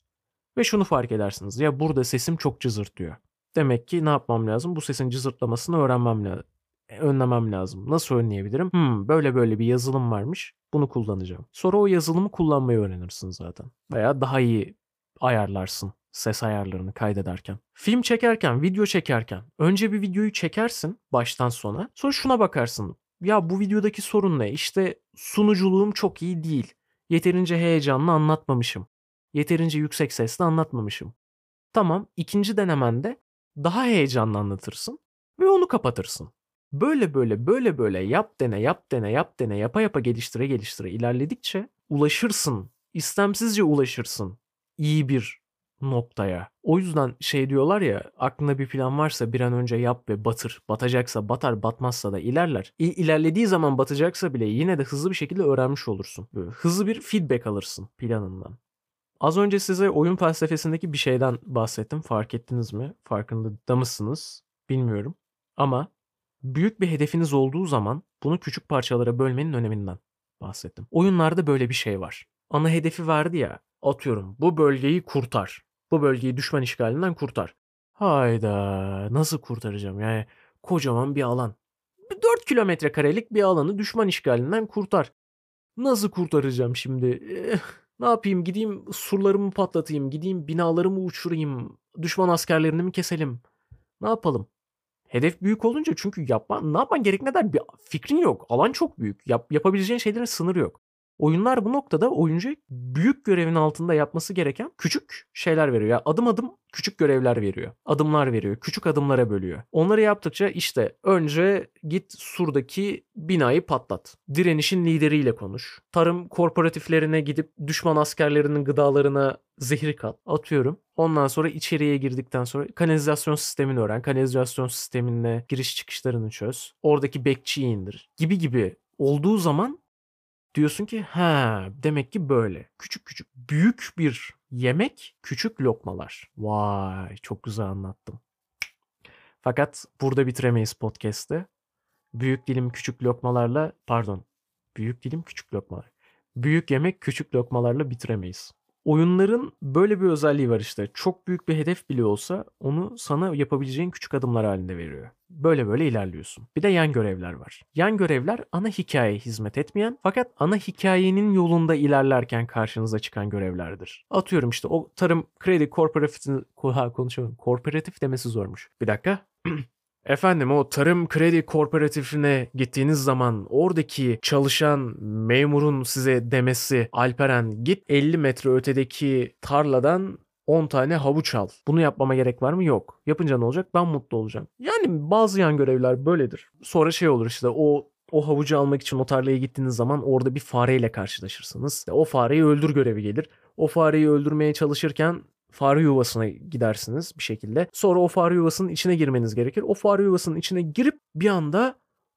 Ve şunu fark edersiniz. Ya burada sesim çok cızırtıyor. Demek ki ne yapmam lazım? Bu sesin cızırtlamasını öğrenmem lazım. E, önlemem lazım. Nasıl önleyebilirim? Hmm, böyle böyle bir yazılım varmış. Bunu kullanacağım. Sonra o yazılımı kullanmayı öğrenirsin zaten. Veya daha iyi ayarlarsın ses ayarlarını kaydederken. Film çekerken, video çekerken önce bir videoyu çekersin baştan sona. Sonra şuna bakarsın. ya bu videodaki sorun ne? İşte sunuculuğum çok iyi değil. Yeterince heyecanlı anlatmamışım. Yeterince yüksek sesle anlatmamışım. Tamam ikinci denemende daha heyecanlı anlatırsın ve onu kapatırsın. Böyle böyle böyle böyle yap dene yap dene yap dene yapa yapa geliştire geliştire ilerledikçe ulaşırsın. İstemsizce ulaşırsın iyi bir noktaya. O yüzden şey diyorlar ya aklında bir plan varsa bir an önce yap ve batır. Batacaksa batar batmazsa da ilerler. İ- ilerlediği zaman batacaksa bile yine de hızlı bir şekilde öğrenmiş olursun. Böyle hızlı bir feedback alırsın planından. Az önce size oyun felsefesindeki bir şeyden bahsettim. Fark ettiniz mi? Farkında mısınız? Bilmiyorum. Ama büyük bir hedefiniz olduğu zaman bunu küçük parçalara bölmenin öneminden bahsettim. Oyunlarda böyle bir şey var. Ana hedefi verdi ya. Atıyorum bu bölgeyi kurtar. Bu bölgeyi düşman işgalinden kurtar. Hayda nasıl kurtaracağım? Yani kocaman bir alan. 4 kilometre karelik bir alanı düşman işgalinden kurtar. Nasıl kurtaracağım şimdi? Eh, ne yapayım gideyim surlarımı patlatayım, gideyim binalarımı uçurayım, düşman askerlerini mi keselim? Ne yapalım? Hedef büyük olunca çünkü yapman, ne yapman gerektiğine dair bir fikrin yok. Alan çok büyük. Yap, yapabileceğin şeylerin sınırı yok. Oyunlar bu noktada oyuncu büyük görevin altında yapması gereken küçük şeyler veriyor. Yani adım adım küçük görevler veriyor. Adımlar veriyor. Küçük adımlara bölüyor. Onları yaptıkça işte önce git surdaki binayı patlat. Direnişin lideriyle konuş. Tarım korporatiflerine gidip düşman askerlerinin gıdalarına zehri kat. Atıyorum. Ondan sonra içeriye girdikten sonra kanalizasyon sistemini öğren. Kanalizasyon sistemine giriş çıkışlarını çöz. Oradaki bekçiyi indir. Gibi gibi olduğu zaman diyorsun ki ha demek ki böyle. Küçük küçük büyük bir yemek küçük lokmalar. Vay çok güzel anlattım. Fakat burada bitiremeyiz podcast'te. Büyük dilim küçük lokmalarla pardon. Büyük dilim küçük lokmalar. Büyük yemek küçük lokmalarla bitiremeyiz. Oyunların böyle bir özelliği var işte. Çok büyük bir hedef bile olsa onu sana yapabileceğin küçük adımlar halinde veriyor. Böyle böyle ilerliyorsun. Bir de yan görevler var. Yan görevler ana hikayeye hizmet etmeyen fakat ana hikayenin yolunda ilerlerken karşınıza çıkan görevlerdir. Atıyorum işte o tarım kredi kooperatifini konuşalım. Kooperatif demesi zormuş. Bir dakika. Efendim o tarım kredi kooperatifine gittiğiniz zaman oradaki çalışan memurun size demesi Alperen git 50 metre ötedeki tarladan 10 tane havuç al. Bunu yapmama gerek var mı? Yok. Yapınca ne olacak? Ben mutlu olacağım. Yani bazı yan görevler böyledir. Sonra şey olur işte o o havucu almak için o tarlaya gittiğiniz zaman orada bir fareyle karşılaşırsınız. O fareyi öldür görevi gelir. O fareyi öldürmeye çalışırken fare yuvasına gidersiniz bir şekilde. Sonra o fare yuvasının içine girmeniz gerekir. O fare yuvasının içine girip bir anda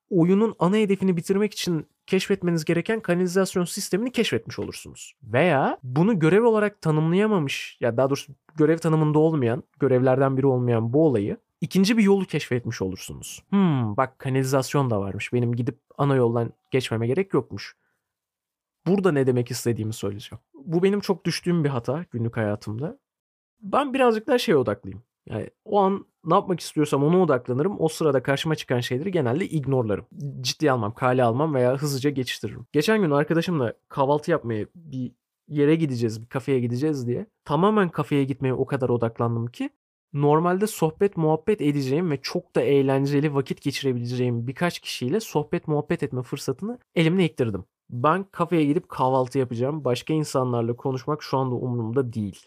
oyunun ana hedefini bitirmek için keşfetmeniz gereken kanalizasyon sistemini keşfetmiş olursunuz. Veya bunu görev olarak tanımlayamamış ya daha doğrusu görev tanımında olmayan, görevlerden biri olmayan bu olayı ikinci bir yolu keşfetmiş olursunuz. Hmm bak kanalizasyon da varmış. Benim gidip ana yoldan geçmeme gerek yokmuş. Burada ne demek istediğimi söyleyeceğim. Bu benim çok düştüğüm bir hata günlük hayatımda. Ben birazcık daha şeye odaklıyım. Yani o an ne yapmak istiyorsam ona odaklanırım. O sırada karşıma çıkan şeyleri genelde ignorlarım. Ciddiye almam, kale almam veya hızlıca geçiştiririm. Geçen gün arkadaşımla kahvaltı yapmaya bir yere gideceğiz, bir kafeye gideceğiz diye. Tamamen kafeye gitmeye o kadar odaklandım ki normalde sohbet muhabbet edeceğim ve çok da eğlenceli vakit geçirebileceğim birkaç kişiyle sohbet muhabbet etme fırsatını elimle iktirdim. Ben kafeye gidip kahvaltı yapacağım. Başka insanlarla konuşmak şu anda umurumda değil.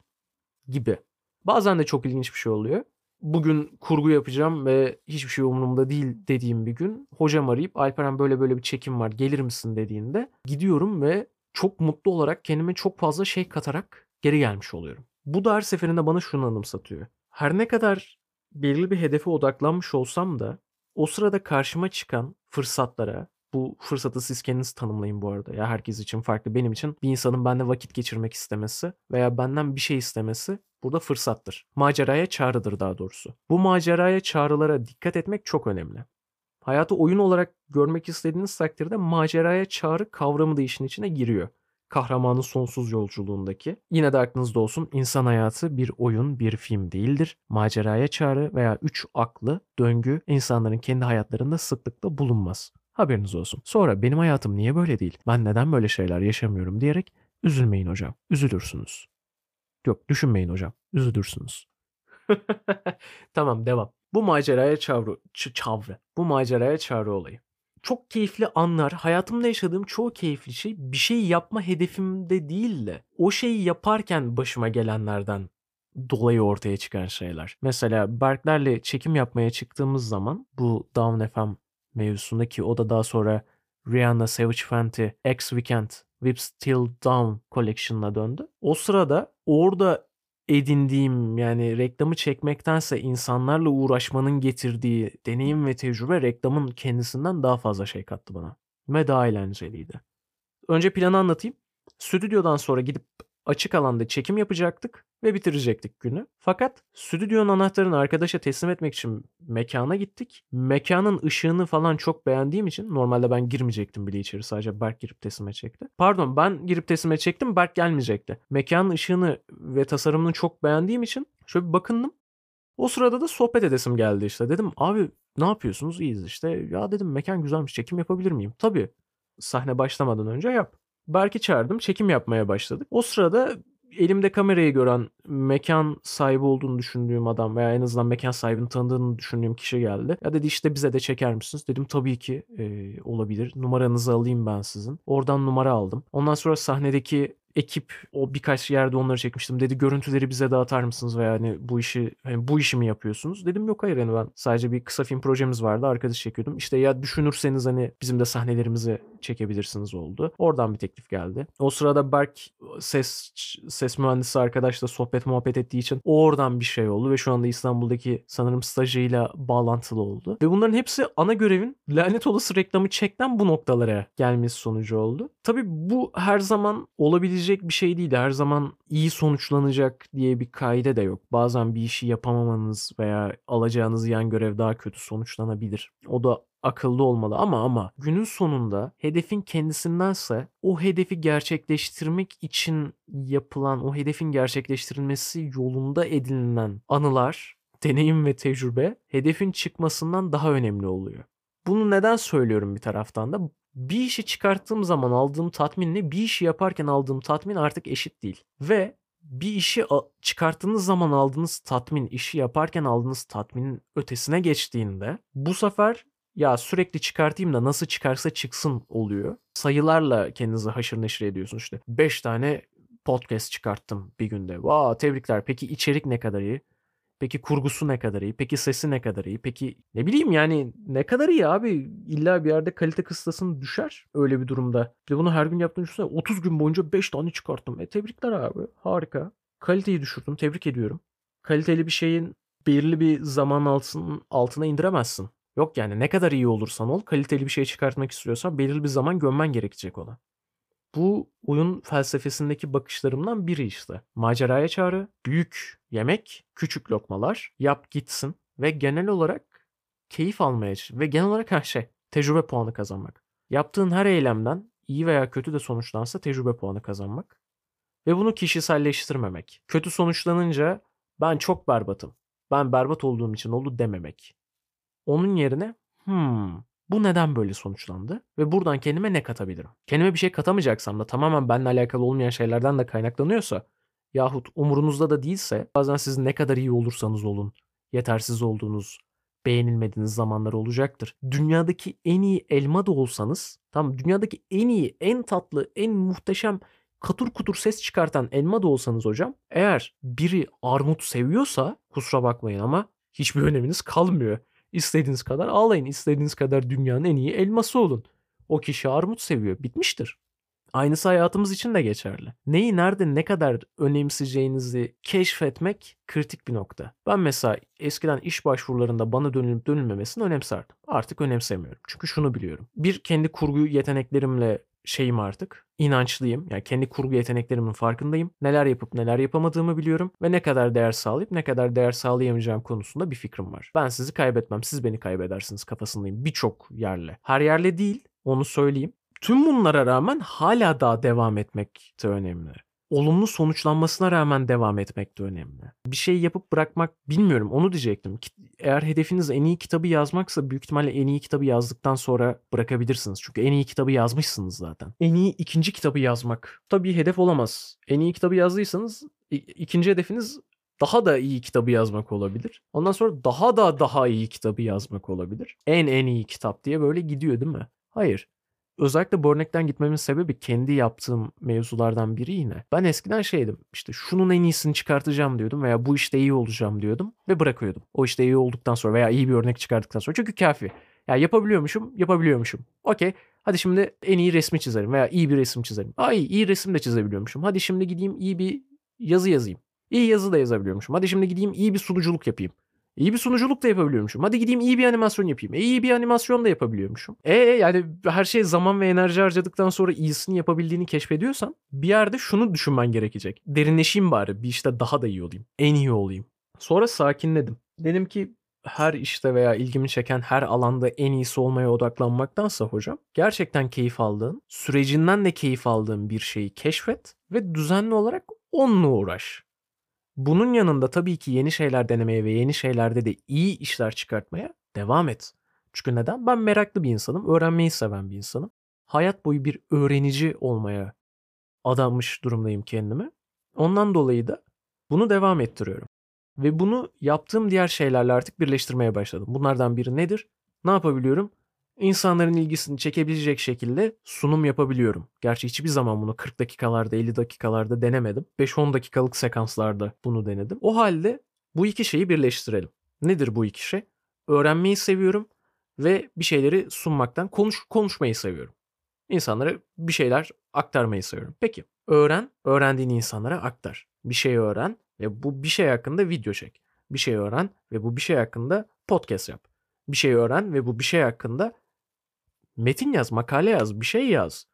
Gibi. Bazen de çok ilginç bir şey oluyor. Bugün kurgu yapacağım ve hiçbir şey umurumda değil dediğim bir gün hocam arayıp Alperen böyle böyle bir çekim var gelir misin dediğinde gidiyorum ve çok mutlu olarak kendime çok fazla şey katarak geri gelmiş oluyorum. Bu da her seferinde bana şunu anımsatıyor. Her ne kadar belirli bir hedefe odaklanmış olsam da o sırada karşıma çıkan fırsatlara, bu fırsatı siz kendiniz tanımlayın bu arada. Ya herkes için farklı. Benim için bir insanın bende vakit geçirmek istemesi veya benden bir şey istemesi burada fırsattır. Maceraya çağrıdır daha doğrusu. Bu maceraya çağrılara dikkat etmek çok önemli. Hayatı oyun olarak görmek istediğiniz takdirde maceraya çağrı kavramı da işin içine giriyor. Kahramanın sonsuz yolculuğundaki. Yine de aklınızda olsun insan hayatı bir oyun, bir film değildir. Maceraya çağrı veya üç aklı, döngü insanların kendi hayatlarında sıklıkla bulunmaz. Haberiniz olsun. Sonra benim hayatım niye böyle değil? Ben neden böyle şeyler yaşamıyorum diyerek üzülmeyin hocam. Üzülürsünüz. Yok düşünmeyin hocam. Üzülürsünüz. tamam devam. Bu maceraya çağrı, ç- çavrı. Bu maceraya çağrı olayı. çok keyifli anlar, hayatımda yaşadığım çoğu keyifli şey bir şey yapma hedefimde değil de o şeyi yaparken başıma gelenlerden dolayı ortaya çıkan şeyler. Mesela Berkler'le çekim yapmaya çıktığımız zaman bu Down FM mevzusundaki o da daha sonra Rihanna, Savage Fenty, X Weekend, Whip Still Down Collection'ına döndü. O sırada orada edindiğim yani reklamı çekmektense insanlarla uğraşmanın getirdiği deneyim ve tecrübe reklamın kendisinden daha fazla şey kattı bana. Ve daha eğlenceliydi. Önce planı anlatayım. Stüdyodan sonra gidip açık alanda çekim yapacaktık ve bitirecektik günü. Fakat stüdyonun anahtarını arkadaşa teslim etmek için mekana gittik. Mekanın ışığını falan çok beğendiğim için normalde ben girmeyecektim bile içeri sadece Berk girip teslim edecekti. Pardon ben girip teslim edecektim Berk gelmeyecekti. Mekanın ışığını ve tasarımını çok beğendiğim için şöyle bir bakındım. O sırada da sohbet edesim geldi işte. Dedim abi ne yapıyorsunuz? İyiyiz işte. Ya dedim mekan güzelmiş çekim yapabilir miyim? Tabii. Sahne başlamadan önce yap. Berk'i çağırdım. Çekim yapmaya başladık. O sırada elimde kamerayı gören mekan sahibi olduğunu düşündüğüm adam veya en azından mekan sahibini tanıdığını düşündüğüm kişi geldi. Ya dedi işte bize de çeker misiniz? Dedim tabii ki e, olabilir. Numaranızı alayım ben sizin. Oradan numara aldım. Ondan sonra sahnedeki ekip o birkaç yerde onları çekmiştim. Dedi görüntüleri bize dağıtar mısınız veya hani bu işi hani bu işi mi yapıyorsunuz? Dedim yok hayır hani ben sadece bir kısa film projemiz vardı arkadaş çekiyordum. İşte ya düşünürseniz hani bizim de sahnelerimizi çekebilirsiniz oldu. Oradan bir teklif geldi. O sırada Berk ses ses mühendisi arkadaşla sohbet muhabbet ettiği için oradan bir şey oldu ve şu anda İstanbul'daki sanırım stajıyla bağlantılı oldu. Ve bunların hepsi ana görevin lanet olası reklamı çekten bu noktalara gelmesi sonucu oldu. Tabii bu her zaman olabilecek bir şey değil. Her zaman iyi sonuçlanacak diye bir kaide de yok. Bazen bir işi yapamamanız veya alacağınız yan görev daha kötü sonuçlanabilir. O da akıllı olmalı ama ama günün sonunda hedefin kendisindense o hedefi gerçekleştirmek için yapılan o hedefin gerçekleştirilmesi yolunda edinilen anılar, deneyim ve tecrübe hedefin çıkmasından daha önemli oluyor. Bunu neden söylüyorum bir taraftan da? Bir işi çıkarttığım zaman aldığım tatminle bir işi yaparken aldığım tatmin artık eşit değil. Ve bir işi çıkarttığınız zaman aldığınız tatmin, işi yaparken aldığınız tatminin ötesine geçtiğinde bu sefer ya sürekli çıkartayım da nasıl çıkarsa çıksın oluyor. Sayılarla kendinizi haşır neşir ediyorsunuz işte. 5 tane podcast çıkarttım bir günde. Vaa tebrikler. Peki içerik ne kadar iyi? Peki kurgusu ne kadar iyi? Peki sesi ne kadar iyi? Peki ne bileyim yani ne kadar iyi abi? İlla bir yerde kalite kıstasın düşer öyle bir durumda. Ve bunu her gün yaptığını düşünsene. 30 gün boyunca 5 tane çıkarttım. E tebrikler abi. Harika. Kaliteyi düşürdüm. Tebrik ediyorum. Kaliteli bir şeyin belirli bir zaman altın, altına indiremezsin. Yok yani ne kadar iyi olursan ol kaliteli bir şey çıkartmak istiyorsan belirli bir zaman gömmen gerekecek ona. Bu oyun felsefesindeki bakışlarımdan biri işte. Maceraya çağrı, büyük yemek, küçük lokmalar, yap gitsin ve genel olarak keyif almaya ve genel olarak her şey tecrübe puanı kazanmak. Yaptığın her eylemden iyi veya kötü de sonuçlansa tecrübe puanı kazanmak. Ve bunu kişiselleştirmemek. Kötü sonuçlanınca ben çok berbatım. Ben berbat olduğum için oldu dememek. Onun yerine hmm, bu neden böyle sonuçlandı ve buradan kendime ne katabilirim? Kendime bir şey katamayacaksam da tamamen benimle alakalı olmayan şeylerden de kaynaklanıyorsa yahut umurunuzda da değilse bazen siz ne kadar iyi olursanız olun yetersiz olduğunuz, beğenilmediğiniz zamanlar olacaktır. Dünyadaki en iyi elma da olsanız, tam dünyadaki en iyi, en tatlı, en muhteşem katur kutur ses çıkartan elma da olsanız hocam, eğer biri armut seviyorsa kusura bakmayın ama hiçbir öneminiz kalmıyor. İstediğiniz kadar ağlayın. istediğiniz kadar dünyanın en iyi elması olun. O kişi armut seviyor. Bitmiştir. Aynısı hayatımız için de geçerli. Neyi nerede ne kadar önemseyeceğinizi keşfetmek kritik bir nokta. Ben mesela eskiden iş başvurularında bana dönülüp dönülmemesini önemserdim. Artık önemsemiyorum. Çünkü şunu biliyorum. Bir kendi kurgu yeteneklerimle şeyim artık. İnançlıyım. Yani kendi kurgu yeteneklerimin farkındayım. Neler yapıp neler yapamadığımı biliyorum ve ne kadar değer sağlayıp ne kadar değer sağlayamayacağım konusunda bir fikrim var. Ben sizi kaybetmem, siz beni kaybedersiniz kafasındayım birçok yerle. Her yerle değil, onu söyleyeyim. Tüm bunlara rağmen hala daha devam etmek de önemli olumlu sonuçlanmasına rağmen devam etmek de önemli. Bir şey yapıp bırakmak bilmiyorum onu diyecektim. Eğer hedefiniz en iyi kitabı yazmaksa büyük ihtimalle en iyi kitabı yazdıktan sonra bırakabilirsiniz. Çünkü en iyi kitabı yazmışsınız zaten. En iyi ikinci kitabı yazmak tabii hedef olamaz. En iyi kitabı yazdıysanız ikinci hedefiniz daha da iyi kitabı yazmak olabilir. Ondan sonra daha da daha iyi kitabı yazmak olabilir. En en iyi kitap diye böyle gidiyor değil mi? Hayır. Özellikle bu gitmemin sebebi kendi yaptığım mevzulardan biri yine. Ben eskiden şeydim işte şunun en iyisini çıkartacağım diyordum veya bu işte iyi olacağım diyordum ve bırakıyordum. O işte iyi olduktan sonra veya iyi bir örnek çıkardıktan sonra çünkü kafi. Ya yapabiliyormuşum, yapabiliyormuşum. Okey. Hadi şimdi en iyi resmi çizerim veya iyi bir resim çizerim. İyi, iyi resim de çizebiliyormuşum. Hadi şimdi gideyim iyi bir yazı yazayım. İyi yazı da yazabiliyormuşum. Hadi şimdi gideyim iyi bir sunuculuk yapayım. İyi bir sunuculuk da yapabiliyormuşum. Hadi gideyim iyi bir animasyon yapayım. E, iyi bir animasyon da yapabiliyormuşum. E yani her şey zaman ve enerji harcadıktan sonra iyisini yapabildiğini keşfediyorsan bir yerde şunu düşünmen gerekecek. Derinleşeyim bari bir işte daha da iyi olayım. En iyi olayım. Sonra sakinledim. Dedim ki her işte veya ilgimi çeken her alanda en iyisi olmaya odaklanmaktansa hocam gerçekten keyif aldığın, sürecinden de keyif aldığın bir şeyi keşfet ve düzenli olarak onunla uğraş. Bunun yanında tabii ki yeni şeyler denemeye ve yeni şeylerde de iyi işler çıkartmaya devam et. Çünkü neden? Ben meraklı bir insanım, öğrenmeyi seven bir insanım. Hayat boyu bir öğrenici olmaya adanmış durumdayım kendimi. Ondan dolayı da bunu devam ettiriyorum. Ve bunu yaptığım diğer şeylerle artık birleştirmeye başladım. Bunlardan biri nedir? Ne yapabiliyorum? İnsanların ilgisini çekebilecek şekilde sunum yapabiliyorum. Gerçi hiçbir zaman bunu 40 dakikalarda 50 dakikalarda denemedim. 5-10 dakikalık sekanslarda bunu denedim. O halde bu iki şeyi birleştirelim. Nedir bu iki şey? Öğrenmeyi seviyorum ve bir şeyleri sunmaktan konuş konuşmayı seviyorum. İnsanlara bir şeyler aktarmayı seviyorum. Peki öğren, öğrendiğini insanlara aktar. Bir şey öğren ve bu bir şey hakkında video çek. Bir şey öğren ve bu bir şey hakkında podcast yap. Bir şey öğren ve bu bir şey hakkında metin yaz, makale yaz, bir şey yaz.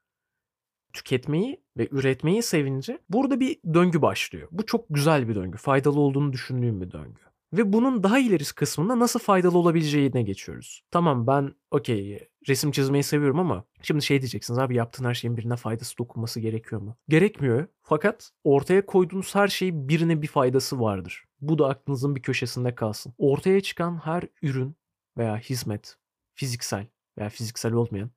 Tüketmeyi ve üretmeyi sevince burada bir döngü başlıyor. Bu çok güzel bir döngü. Faydalı olduğunu düşündüğüm bir döngü. Ve bunun daha ilerisi kısmında nasıl faydalı olabileceğine geçiyoruz. Tamam ben okey resim çizmeyi seviyorum ama şimdi şey diyeceksiniz abi yaptığın her şeyin birine faydası dokunması gerekiyor mu? Gerekmiyor. Fakat ortaya koyduğunuz her şeyin birine bir faydası vardır. Bu da aklınızın bir köşesinde kalsın. Ortaya çıkan her ürün veya hizmet fiziksel veya fiziksel olmayan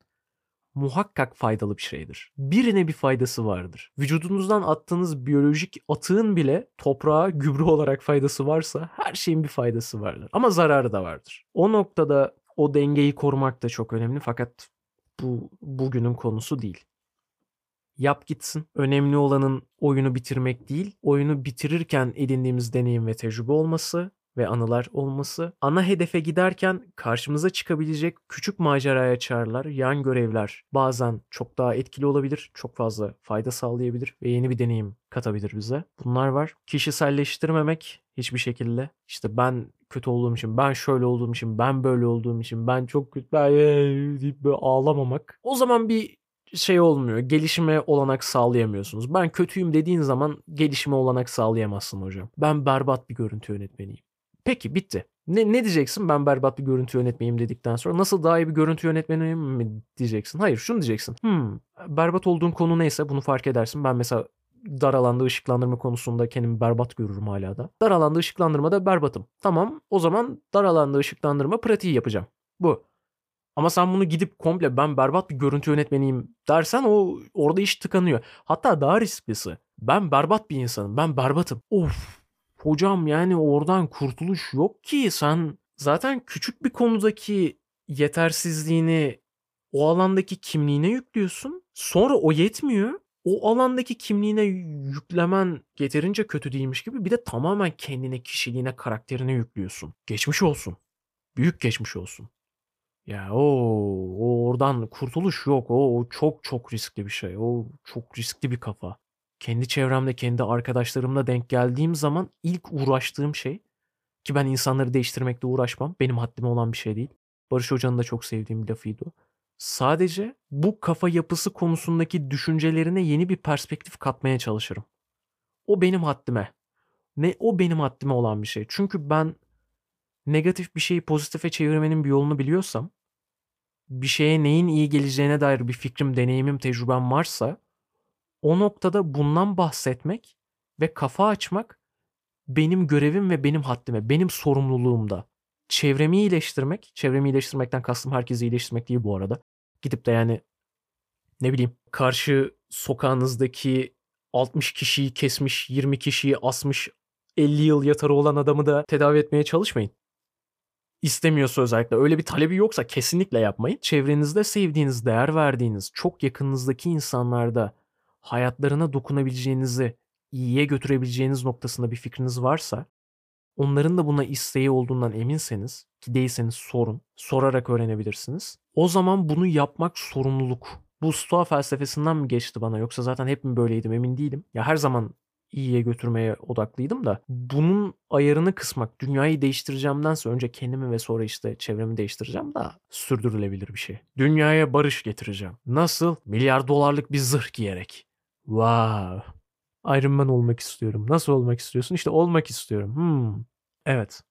muhakkak faydalı bir şeydir. Birine bir faydası vardır. Vücudunuzdan attığınız biyolojik atığın bile toprağa gübre olarak faydası varsa her şeyin bir faydası vardır. Ama zararı da vardır. O noktada o dengeyi korumak da çok önemli fakat bu bugünün konusu değil. Yap gitsin. Önemli olanın oyunu bitirmek değil, oyunu bitirirken edindiğimiz deneyim ve tecrübe olması ve anılar olması, ana hedefe giderken karşımıza çıkabilecek küçük maceraya çağrılar, yan görevler bazen çok daha etkili olabilir, çok fazla fayda sağlayabilir ve yeni bir deneyim katabilir bize. Bunlar var. Kişiselleştirmemek hiçbir şekilde. İşte ben kötü olduğum için, ben şöyle olduğum için, ben böyle olduğum için, ben çok kötü, ben deyip böyle ağlamamak. O zaman bir şey olmuyor. Gelişime olanak sağlayamıyorsunuz. Ben kötüyüm dediğin zaman gelişime olanak sağlayamazsın hocam. Ben berbat bir görüntü yönetmeniyim. Peki bitti. Ne, ne diyeceksin ben berbat bir görüntü yönetmeyeyim dedikten sonra nasıl daha iyi bir görüntü yönetmeniyim mi diyeceksin? Hayır şunu diyeceksin. Hmm, berbat olduğun konu neyse bunu fark edersin. Ben mesela dar alanda ışıklandırma konusunda kendimi berbat görürüm hala da. Dar alanda ışıklandırmada berbatım. Tamam o zaman dar alanda ışıklandırma pratiği yapacağım. Bu. Ama sen bunu gidip komple ben berbat bir görüntü yönetmeniyim dersen o orada iş tıkanıyor. Hatta daha risklisi. Ben berbat bir insanım. Ben berbatım. Of hocam yani oradan kurtuluş yok ki sen zaten küçük bir konudaki yetersizliğini o alandaki kimliğine yüklüyorsun. Sonra o yetmiyor. O alandaki kimliğine yüklemen yeterince kötü değilmiş gibi bir de tamamen kendine, kişiliğine, karakterine yüklüyorsun. Geçmiş olsun. Büyük geçmiş olsun. Ya o, oradan kurtuluş yok. O çok çok riskli bir şey. O çok riskli bir kafa kendi çevremde, kendi arkadaşlarımla denk geldiğim zaman ilk uğraştığım şey ki ben insanları değiştirmekle uğraşmam. Benim haddime olan bir şey değil. Barış Hoca'nın da çok sevdiğim bir lafıydı o. Sadece bu kafa yapısı konusundaki düşüncelerine yeni bir perspektif katmaya çalışırım. O benim haddime. Ne o benim haddime olan bir şey. Çünkü ben negatif bir şeyi pozitife çevirmenin bir yolunu biliyorsam, bir şeye neyin iyi geleceğine dair bir fikrim, deneyimim, tecrübem varsa o noktada bundan bahsetmek ve kafa açmak benim görevim ve benim haddime, benim sorumluluğumda. Çevremi iyileştirmek, çevremi iyileştirmekten kastım herkesi iyileştirmek değil bu arada. Gidip de yani ne bileyim karşı sokağınızdaki 60 kişiyi kesmiş, 20 kişiyi asmış 50 yıl yatarı olan adamı da tedavi etmeye çalışmayın. İstemiyorsa özellikle öyle bir talebi yoksa kesinlikle yapmayın. Çevrenizde sevdiğiniz, değer verdiğiniz, çok yakınınızdaki insanlarda hayatlarına dokunabileceğinizi, iyiye götürebileceğiniz noktasında bir fikriniz varsa onların da buna isteği olduğundan eminseniz ki değilseniz sorun, sorarak öğrenebilirsiniz. O zaman bunu yapmak sorumluluk. Bu Stoa felsefesinden mi geçti bana yoksa zaten hep mi böyleydim emin değilim. Ya her zaman iyiye götürmeye odaklıydım da bunun ayarını kısmak, dünyayı değiştireceğimdense önce kendimi ve sonra işte çevremi değiştireceğim daha sürdürülebilir bir şey. Dünyaya barış getireceğim. Nasıl? Milyar dolarlık bir zırh giyerek. Wow. Iron Man olmak istiyorum. Nasıl olmak istiyorsun? İşte olmak istiyorum. Hmm. Evet.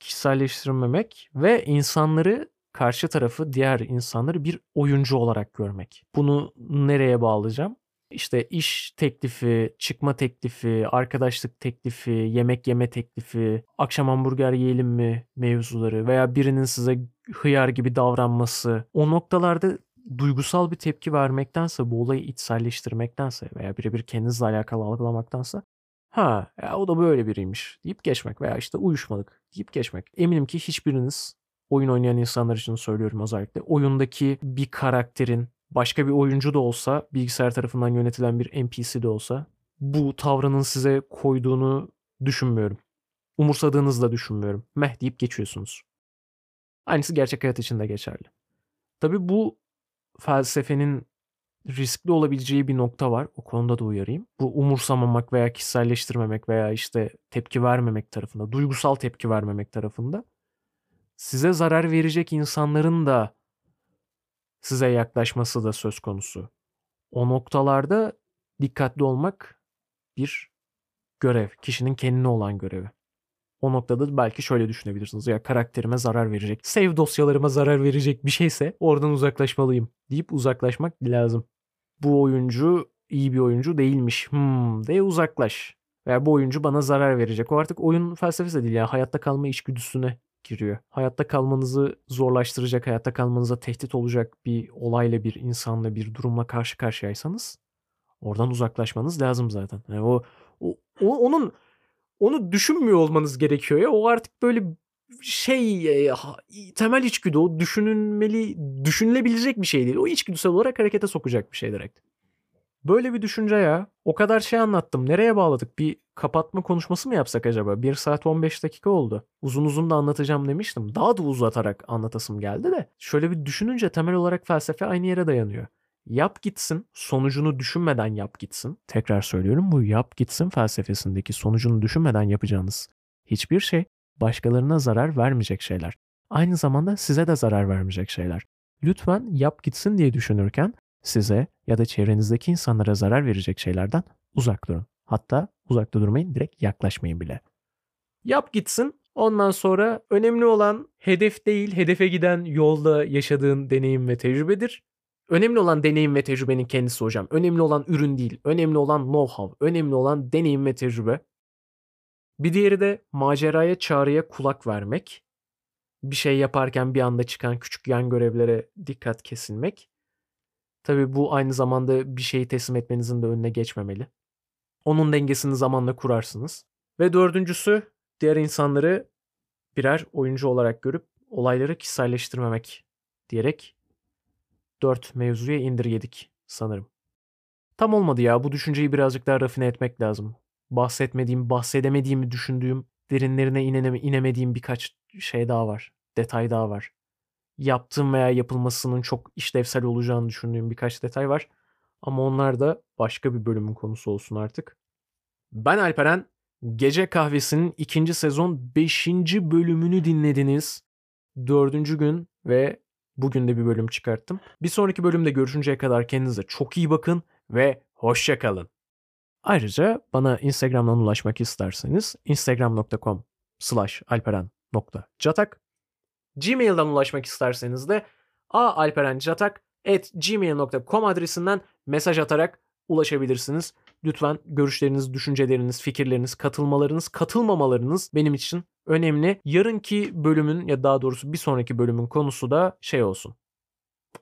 Kişiselleştirmemek ve insanları karşı tarafı, diğer insanları bir oyuncu olarak görmek. Bunu nereye bağlayacağım? İşte iş teklifi, çıkma teklifi, arkadaşlık teklifi, yemek yeme teklifi, akşam hamburger yiyelim mi mevzuları veya birinin size hıyar gibi davranması. O noktalarda duygusal bir tepki vermektense, bu olayı içselleştirmektense veya birebir kendinizle alakalı algılamaktansa ha ya o da böyle biriymiş deyip geçmek veya işte uyuşmadık deyip geçmek. Eminim ki hiçbiriniz oyun oynayan insanlar için söylüyorum özellikle oyundaki bir karakterin başka bir oyuncu da olsa, bilgisayar tarafından yönetilen bir NPC de olsa bu tavrının size koyduğunu düşünmüyorum. Umursadığınızı da düşünmüyorum. Meh deyip geçiyorsunuz. Aynısı gerçek hayat için de geçerli. Tabi bu felsefenin riskli olabileceği bir nokta var. O konuda da uyarayım. Bu umursamamak veya kişiselleştirmemek veya işte tepki vermemek tarafında, duygusal tepki vermemek tarafında size zarar verecek insanların da size yaklaşması da söz konusu. O noktalarda dikkatli olmak bir görev. Kişinin kendine olan görevi. O noktada belki şöyle düşünebilirsiniz. Ya karakterime zarar verecek, save dosyalarıma zarar verecek bir şeyse oradan uzaklaşmalıyım deyip uzaklaşmak lazım. Bu oyuncu iyi bir oyuncu değilmiş. Hmm de uzaklaş. Veya bu oyuncu bana zarar verecek. O artık oyun felsefesi de değil ya. Hayatta kalma içgüdüsüne giriyor. Hayatta kalmanızı zorlaştıracak, hayatta kalmanıza tehdit olacak bir olayla, bir insanla, bir durumla karşı karşıyaysanız oradan uzaklaşmanız lazım zaten. Yani o, o, o onun onu düşünmüyor olmanız gerekiyor ya. O artık böyle şey e, temel içgüdü o düşünülmeli düşünülebilecek bir şey değil. O içgüdüsel olarak harekete sokacak bir şey direkt. Böyle bir düşünce ya. O kadar şey anlattım. Nereye bağladık? Bir kapatma konuşması mı yapsak acaba? 1 saat 15 dakika oldu. Uzun uzun da anlatacağım demiştim. Daha da uzatarak anlatasım geldi de. Şöyle bir düşününce temel olarak felsefe aynı yere dayanıyor. Yap gitsin, sonucunu düşünmeden yap gitsin. Tekrar söylüyorum bu yap gitsin felsefesindeki sonucunu düşünmeden yapacağınız hiçbir şey başkalarına zarar vermeyecek şeyler. Aynı zamanda size de zarar vermeyecek şeyler. Lütfen yap gitsin diye düşünürken size ya da çevrenizdeki insanlara zarar verecek şeylerden uzak durun. Hatta uzakta durmayın, direkt yaklaşmayın bile. Yap gitsin. Ondan sonra önemli olan hedef değil, hedefe giden yolda yaşadığın deneyim ve tecrübedir. Önemli olan deneyim ve tecrübenin kendisi hocam. Önemli olan ürün değil, önemli olan know-how, önemli olan deneyim ve tecrübe. Bir diğeri de maceraya, çağrıya kulak vermek. Bir şey yaparken bir anda çıkan küçük yan görevlere dikkat kesilmek. Tabi bu aynı zamanda bir şeyi teslim etmenizin de önüne geçmemeli. Onun dengesini zamanla kurarsınız. Ve dördüncüsü diğer insanları birer oyuncu olarak görüp olayları kişiselleştirmemek diyerek dört mevzuya indirgedik sanırım. Tam olmadı ya bu düşünceyi birazcık daha rafine etmek lazım. Bahsetmediğim, bahsedemediğimi düşündüğüm, derinlerine inene, inemediğim birkaç şey daha var. Detay daha var yaptığım veya yapılmasının çok işlevsel olacağını düşündüğüm birkaç detay var. Ama onlar da başka bir bölümün konusu olsun artık. Ben Alperen. Gece Kahvesi'nin ikinci sezon beşinci bölümünü dinlediniz. Dördüncü gün ve bugün de bir bölüm çıkarttım. Bir sonraki bölümde görüşünceye kadar kendinize çok iyi bakın ve hoşça kalın. Ayrıca bana Instagram'dan ulaşmak isterseniz instagram.com slash alperen.catak Gmail'dan ulaşmak isterseniz de aalperencatak@gmail.com adresinden mesaj atarak ulaşabilirsiniz. Lütfen görüşleriniz, düşünceleriniz, fikirleriniz, katılmalarınız, katılmamalarınız benim için önemli. Yarınki bölümün ya daha doğrusu bir sonraki bölümün konusu da şey olsun.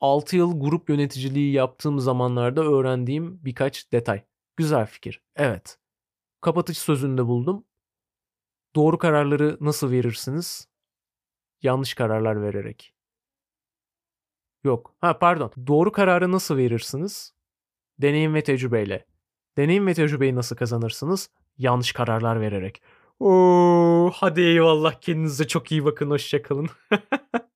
6 yıl grup yöneticiliği yaptığım zamanlarda öğrendiğim birkaç detay. Güzel fikir. Evet. Kapatış sözünde buldum. Doğru kararları nasıl verirsiniz? Yanlış kararlar vererek. Yok. Ha pardon. Doğru kararı nasıl verirsiniz? Deneyim ve tecrübeyle. Deneyim ve tecrübeyi nasıl kazanırsınız? Yanlış kararlar vererek. Oo, hadi eyvallah kendinize çok iyi bakın hoşçakalın.